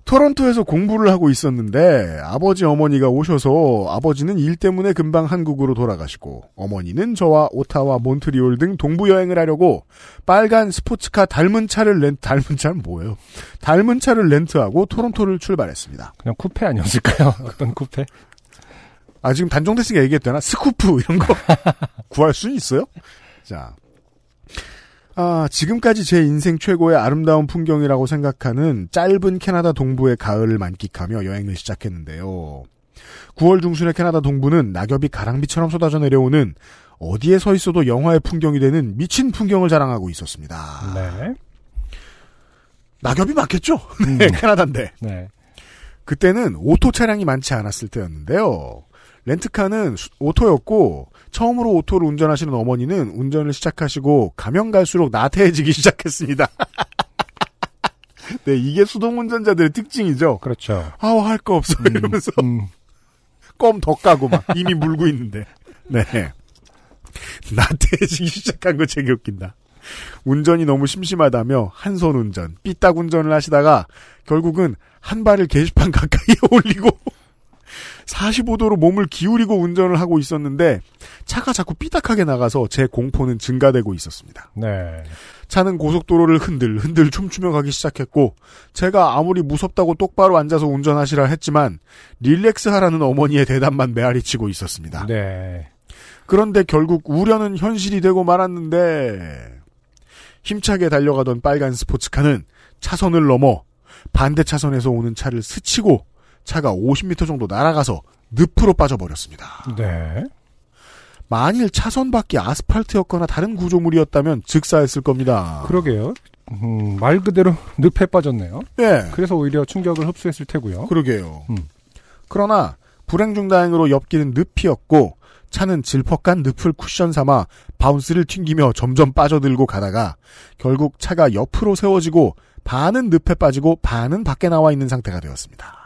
토론토에서 공부를 하고 있었는데 아버지 어머니가 오셔서 아버지는 일 때문에 금방 한국으로 돌아가시고 어머니는 저와 오타와 몬트리올 등 동부 여행을 하려고 빨간 스포츠카 닮은 차를 렌 닮은 차는 뭐예요? 닮은 차를 렌트하고 토론토를 출발했습니다. 그냥 쿠페 아니었을까요? 어떤 쿠페? 아 지금 단종됐으니까 얘기했대나 스쿠프 이런 거 구할 수는 있어요? 자, 아 지금까지 제 인생 최고의 아름다운 풍경이라고 생각하는 짧은 캐나다 동부의 가을을 만끽하며 여행을 시작했는데요. 9월 중순의 캐나다 동부는 낙엽이 가랑비처럼 쏟아져 내려오는 어디에 서 있어도 영화의 풍경이 되는 미친 풍경을 자랑하고 있었습니다. 네. 낙엽이 많겠죠? 음. 네, 캐나다인데. 네. 그때는 오토 차량이 많지 않았을 때였는데요. 렌트카는 수- 오토였고 처음으로 오토를 운전하시는 어머니는 운전을 시작하시고 가면 갈수록 나태해지기 시작했습니다. 네, 이게 수동 운전자들의 특징이죠. 그렇죠. 아우 할 거 없어 음, 이러면서 음. 껌더 까고 막 이미 물고 있는데. 네. 나태해지기 시작한 거 되게 웃긴다. 운전이 너무 심심하다며 한 손 운전, 삐딱 운전을 하시다가 결국은 한 발을 게시판 가까이에 올리고 45도로 몸을 기울이고 운전을 하고 있었는데 차가 자꾸 삐딱하게 나가서 제 공포는 증가되고 있었습니다. 네. 차는 고속도로를 흔들 흔들 춤추며 가기 시작했고 제가 아무리 무섭다고 똑바로 앉아서 운전하시라 했지만 릴렉스 하라는 어머니의 대답만 메아리치고 있었습니다. 네. 그런데 결국 우려는 현실이 되고 말았는데 힘차게 달려가던 빨간 스포츠카는 차선을 넘어 반대 차선에서 오는 차를 스치고 차가 50m 정도 날아가서 늪으로 빠져버렸습니다. 네. 만일 차선 밖이 아스팔트였거나 다른 구조물이었다면 즉사했을 겁니다. 그러게요. 음, 말 그대로 늪에 빠졌네요. 예. 그래서 오히려 충격을 흡수했을 테고요. 그러게요. 음. 그러나 불행 중 다행으로 옆길은 늪이었고 차는 질퍽한 늪을 쿠션 삼아 bounce를 튕기며 점점 빠져들고 가다가 결국 차가 옆으로 세워지고 반은 늪에 빠지고 반은 밖에 나와 있는 상태가 되었습니다.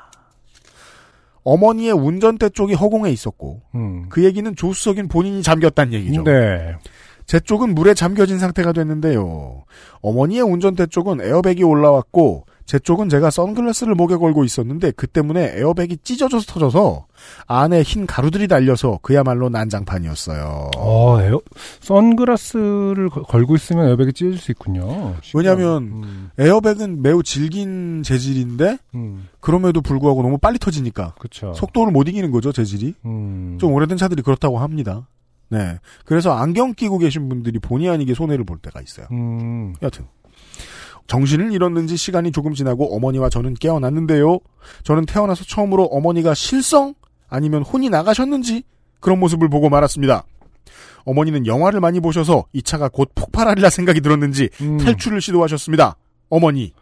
어머니의 운전대 쪽이 허공에 있었고 음. 그 얘기는 조수석인 본인이 잠겼다는 얘기죠. 네. 제 쪽은 물에 잠겨진 상태가 됐는데요. 어머니의 운전대 쪽은 에어백이 올라왔고 제 쪽은 제가 선글라스를 목에 걸고 있었는데 그 때문에 에어백이 찢어져서 터져서 안에 흰 가루들이 달려서 그야말로 난장판이었어요. 어, 에어, 선글라스를 걸- 걸고 있으면 에어백이 찢어질 수 있군요. 왜냐면 음, 에어백은 매우 질긴 재질인데 음, 그럼에도 불구하고 너무 빨리 터지니까 그쵸. 속도를 못 이기는 거죠 재질이. 음, 좀 오래된 차들이 그렇다고 합니다. 네. 그래서 안경 끼고 계신 분들이 본의 아니게 손해를 볼 때가 있어요. 음, 여튼 정신을 잃었는지 시간이 조금 지나고 어머니와 저는 깨어났는데요. 저는 태어나서 처음으로 어머니가 실성 아니면 혼이 나가셨는지 그런 모습을 보고 말았습니다. 어머니는 영화를 많이 보셔서 이 차가 곧 폭발하리라 생각이 들었는지 음. 탈출을 시도하셨습니다. 어머니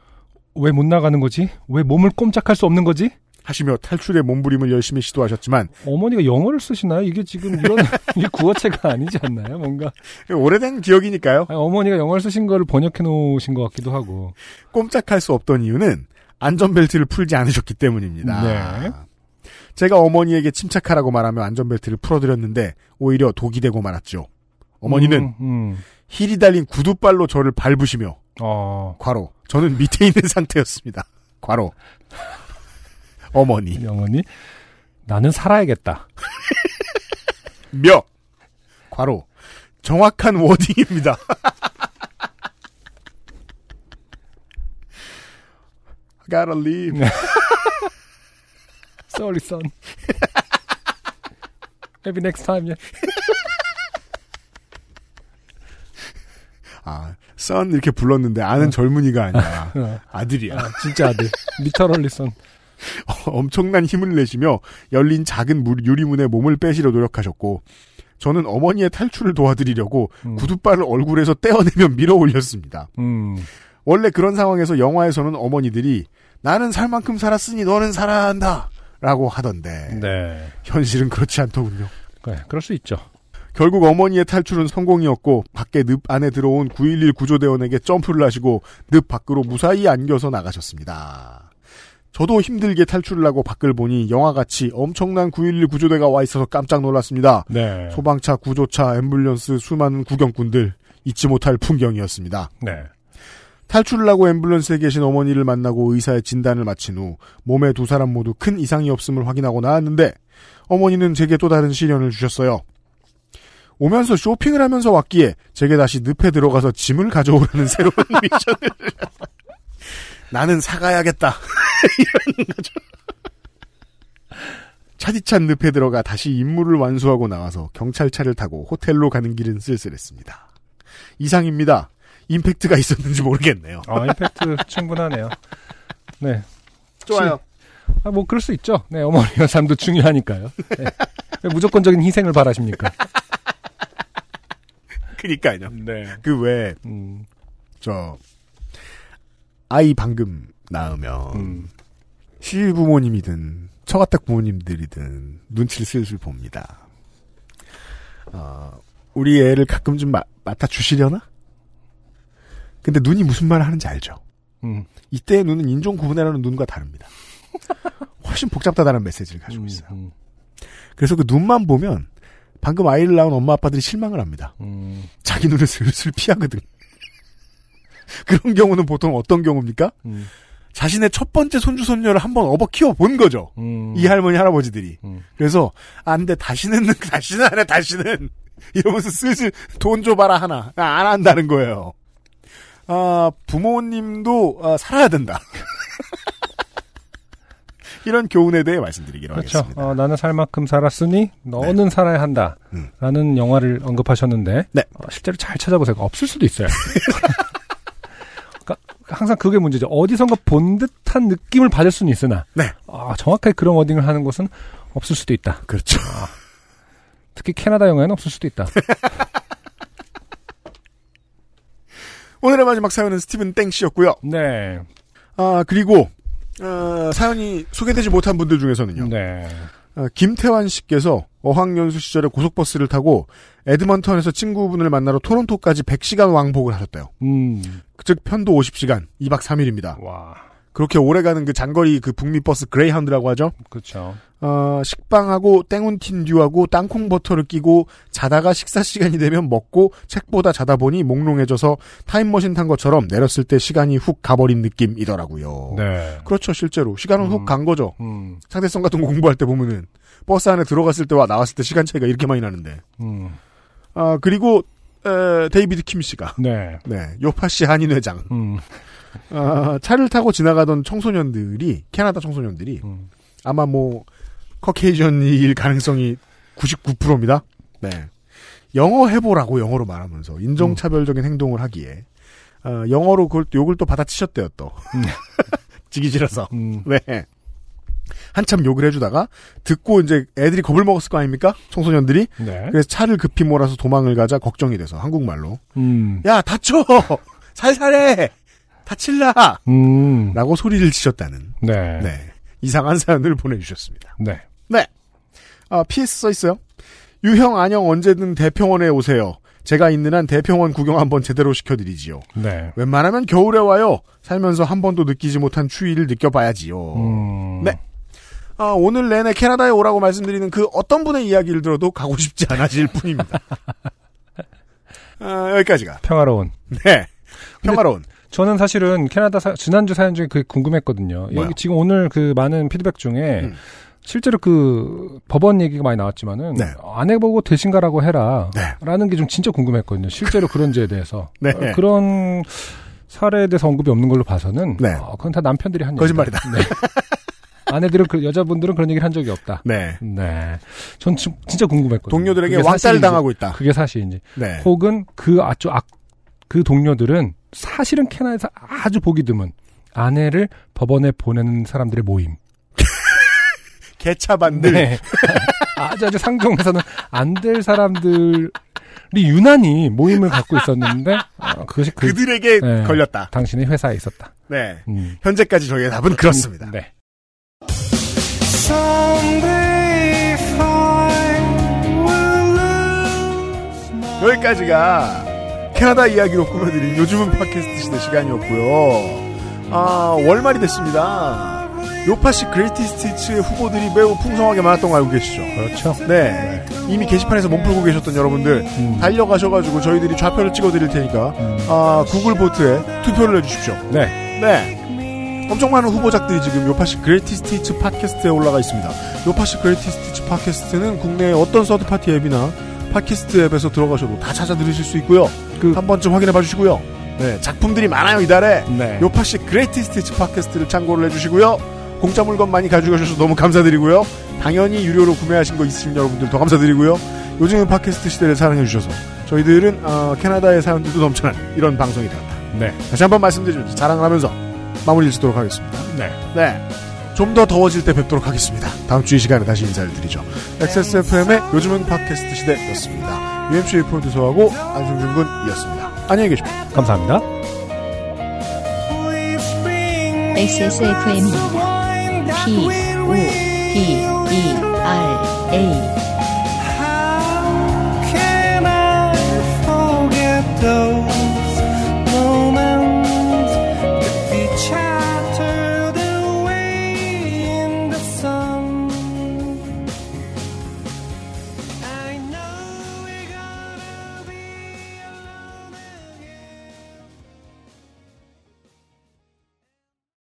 왜 못 나가는 거지? 왜 몸을 꼼짝할 수 없는 거지? 하시며 탈출의 몸부림을 열심히 시도하셨지만 어머니가 영어를 쓰시나요? 이게 지금 이런 이 구어체가 아니지 않나요? 뭔가 오래된 기억이니까요. 아니, 어머니가 영어를 쓰신 거를 번역해 놓으신 것 같기도 하고. 꼼짝할 수 없던 이유는 안전벨트를 풀지 않으셨기 때문입니다. 네. 제가 어머니에게 침착하라고 말하며 안전벨트를 풀어드렸는데 오히려 독이 되고 말았죠. 어머니는 음, 음. 힐이 달린 구두발로 저를 밟으시며 어, 과로 저는 밑에 있는 상태였습니다. 과로 어머니 영원히 나는 살아야겠다. 며 과로 정확한 워딩입니다. I gotta leave. Sorry, son. Maybe next time, yeah. 아, 선 이렇게 불렀는데 아는 젊은이가 아니라 어. 아들이야. 아, 진짜 아들. 리터럴리 선. 엄청난 힘을 내시며 열린 작은 물- 유리문에 몸을 빼시려 노력하셨고 저는 어머니의 탈출을 도와드리려고 음. 구두발을 얼굴에서 떼어내며 밀어 올렸습니다. 음. 원래 그런 상황에서 영화에서는 어머니들이 나는 살 만큼 살았으니 너는 살아야 한다. 라고 하던데 네. 현실은 그렇지 않더군요. 네, 그럴 수 있죠. 결국 어머니의 탈출은 성공이었고 밖에 늪 안에 들어온 911 구조대원에게 점프를 하시고 늪 밖으로 무사히 안겨서 나가셨습니다. 저도 힘들게 탈출을 하고 밖을 보니 영화같이 엄청난 911 구조대가 와 있어서 깜짝 놀랐습니다. 네. 소방차, 구조차, 앰뷸런스, 수많은 구경꾼들 잊지 못할 풍경이었습니다. 네. 탈출을 하고 앰뷸런스에 계신 어머니를 만나고 의사의 진단을 마친 후 몸에 두 사람 모두 큰 이상이 없음을 확인하고 나왔는데 어머니는 제게 또 다른 시련을 주셨어요. 오면서 쇼핑을 하면서 왔기에 제게 다시 늪에 들어가서 짐을 가져오라는 새로운 미션을 나는 사가야겠다 이런 거죠. 차디찬 늪에 들어가 다시 임무를 완수하고 나와서 경찰차를 타고 호텔로 가는 길은 쓸쓸했습니다. 이상입니다. 임팩트가 있었는지 모르겠네요. 아, 임팩트 충분하네요. 네. 좋아요. 아, 뭐, 그럴 수 있죠. 네, 어머니의 삶도 중요하니까요. 네. 왜 무조건적인 희생을 바라십니까? 그니까요. 네. 그 외에 음, 저 아이 방금 낳으면 음. 시부모님이든 처가댁 부모님들이든 눈치를 슬슬 봅니다. 어, 우리 애를 가끔 좀 마- 맡아주시려나? 근데 눈이 무슨 말을 하는지 알죠? 음. 이때의 눈은 인종 구분하라는 눈과 다릅니다. 훨씬 복잡하다는 메시지를 가지고 음, 있어요. 음, 그래서 그 눈만 보면 방금 아이를 낳은 엄마 아빠들이 실망을 합니다. 음, 자기 눈을 슬슬 피하거든. 그런 경우는 보통 어떤 경우입니까? 음, 자신의 첫 번째 손주 손녀를 한번 업어 키워 본 거죠. 음. 이 할머니 할아버지들이. 음. 그래서 안돼 다시는 다시는 안해 다시는 이러면서 슬슬 돈 줘봐라 하나 아, 안 한다는 거예요. 아 부모님도 아, 살아야 된다. 이런 교훈에 대해 말씀드리기로 그렇죠. 하겠습니다. 어, 나는 살 만큼 살았으니 너는 살아야 한다. 음. 라는 영화를 언급하셨는데 네. 어, 실제로 잘 찾아보세요. 없을 수도 있어요. 항상 그게 문제죠. 어디선가 본 듯한 느낌을 받을 수는 있으나 네. 아, 정확하게 그런 워딩을 하는 곳은 없을 수도 있다. 그렇죠. 특히 캐나다 영화에는 없을 수도 있다. 오늘의 마지막 사연은 스티븐 땡 씨였고요. 네. 아 그리고 어, 사연이 소개되지 못한 분들 중에서는요. 네. 어, 김태환 씨께서 어학연수 시절에 고속버스를 타고 에드먼턴에서 친구분을 만나러 토론토까지 100시간 왕복을 하셨대요. 음. 즉 편도 50시간, 2박 3일입니다. 와. 그렇게 오래 가는 그 장거리 그 북미 버스 그레이하운드라고 하죠. 그렇죠. 어, 식빵하고 땡운틴듀하고 땅콩 버터를 끼고 자다가 식사 시간이 되면 먹고 책보다 자다 보니 몽롱해져서 타임머신 탄 것처럼 내렸을 때 시간이 훅 가버린 느낌이더라고요. 네. 그렇죠, 실제로 시간은 음. 훅간 거죠. 음. 상대성 같은 거 공부할 때 보면은 버스 안에 들어갔을 때와 나왔을 때 시간 차이가 이렇게 많이 나는데. 음. 아 그리고 에, 데이비드 킴 씨가 네. 네 요팟시 한인 회장 음. 아, 차를 타고 지나가던 청소년들이 캐나다 청소년들이 음. 아마 뭐 커케이전일 가능성이 99%입니다. 네 영어 해보라고 영어로 말하면서 인종차별적인 행동을 하기에 어, 영어로 그걸 또 욕을 또 받아치셨대요 또 음. 지기 싫어서 음. 네 한참 욕을 해주다가 듣고 이제 애들이 겁을 먹었을 거 아닙니까 청소년들이 네. 그래서 차를 급히 몰아서 도망을 가자 걱정이 돼서 한국말로 음. 야 다쳐 살살해 다칠라 음. 라고 소리를 지셨다는 네. 네 이상한 사연을 보내주셨습니다. 네. 네 아, PS 써 있어요. 유형 안녕 언제든 대평원에 오세요. 제가 있는 한 대평원 구경 한번 제대로 시켜드리지요. 네. 웬만하면 겨울에 와요. 살면서 한 번도 느끼지 못한 추위를 느껴봐야지요. 음. 네. 아, 오늘 내내 캐나다에 오라고 말씀드리는 그 어떤 분의 이야기를 들어도 가고 싶지 않아질 뿐입니다. 아, 여기까지가. 평화로운. 네. 평화로운. 저는 사실은 캐나다 사- 지난주 사연 중에 그게 궁금했거든요. 뭐요? 여기 지금 오늘 그 많은 피드백 중에 음. 실제로 그 법원 얘기가 많이 나왔지만은 네. 안 해보고 대신가라고 해라. 네. 라는 게좀 진짜 궁금했거든요. 실제로 그런지에 대해서 네. 어, 그런 사례에 대해서 언급이 없는 걸로 봐서는 네. 어, 그건 다 남편들이 한 거짓말이다. 네. 아내들은 그 여자분들은 그런 얘기를 한 적이 없다. 네. 네. 전 지- 진짜 궁금했거든요. 동료들에게 왕따를 당하고 있다. 그게 사실인지. 네. 혹은 그 아주 악, 그 동료들은 사실은 캐나다에서 아주 보기 드문 아내를 법원에 보내는 사람들의 모임. 개차반들. 네. 아주 아주 상종에서는 안 될 사람들이 유난히 모임을 갖고 있었는데 어, 그것이 그 그들에게 네. 걸렸다. 당신의 회사에 있었다. 네. 음. 현재까지 저희의 답은 그렇습니다. 네. 여기까지가 캐나다 이야기로 꾸며드린 요즘은 팟캐스트 시대 시간이었고요. 아, 월말이 됐습니다. 요팟시 Greatest Hits의 후보들이 매우 풍성하게 많았던 거 알고 계시죠? 그렇죠. 네. 이미 게시판에서 몸풀고 계셨던 여러분들, 음. 달려가셔가지고 저희들이 좌표를 찍어드릴 테니까, 음. 아, 구글 vote에 투표를 해주십시오. 네. 네. 엄청 많은 후보작들이 지금 요팟시 Greatest Hits 팟캐스트에 올라가 있습니다. 요팟시 Greatest Hits 팟캐스트는 국내의 어떤 third party 앱이나 팟캐스트 앱에서 들어가셔도 다 찾아 들으실 수 있고요. 그- 한 번쯤 확인해 봐 주시고요. 네, 작품들이 많아요, 이달에. 네. 요팟시 Greatest Hits 팟캐스트를 참고를 해주시고요. 공짜 물건 많이 가지고 가셔서 너무 감사드리고요. 당연히 유료로 구매하신 거 있으신 여러분들 더 감사드리고요. 요즘은 팟캐스트 시대를 사랑해주셔서 저희들은 어, 캐나다의 사연들도 넘쳐난 이런 방송이 되었다. 네. 다시 한번 말씀드리면서 자랑을 하면서 마무리를 짓도록 하겠습니다. 네. 네. 좀 더 더워질 때 뵙도록 하겠습니다. 다음 주 이 시간에 다시 인사를 드리죠. XSFM의 요즘은 팟캐스트 시대였습니다. UMC의 프로듀서하고 안승준 군이었습니다. 안녕히 계십시오. 감사합니다. XSFM입니다. P, O, D, E, R, A. How can I forget those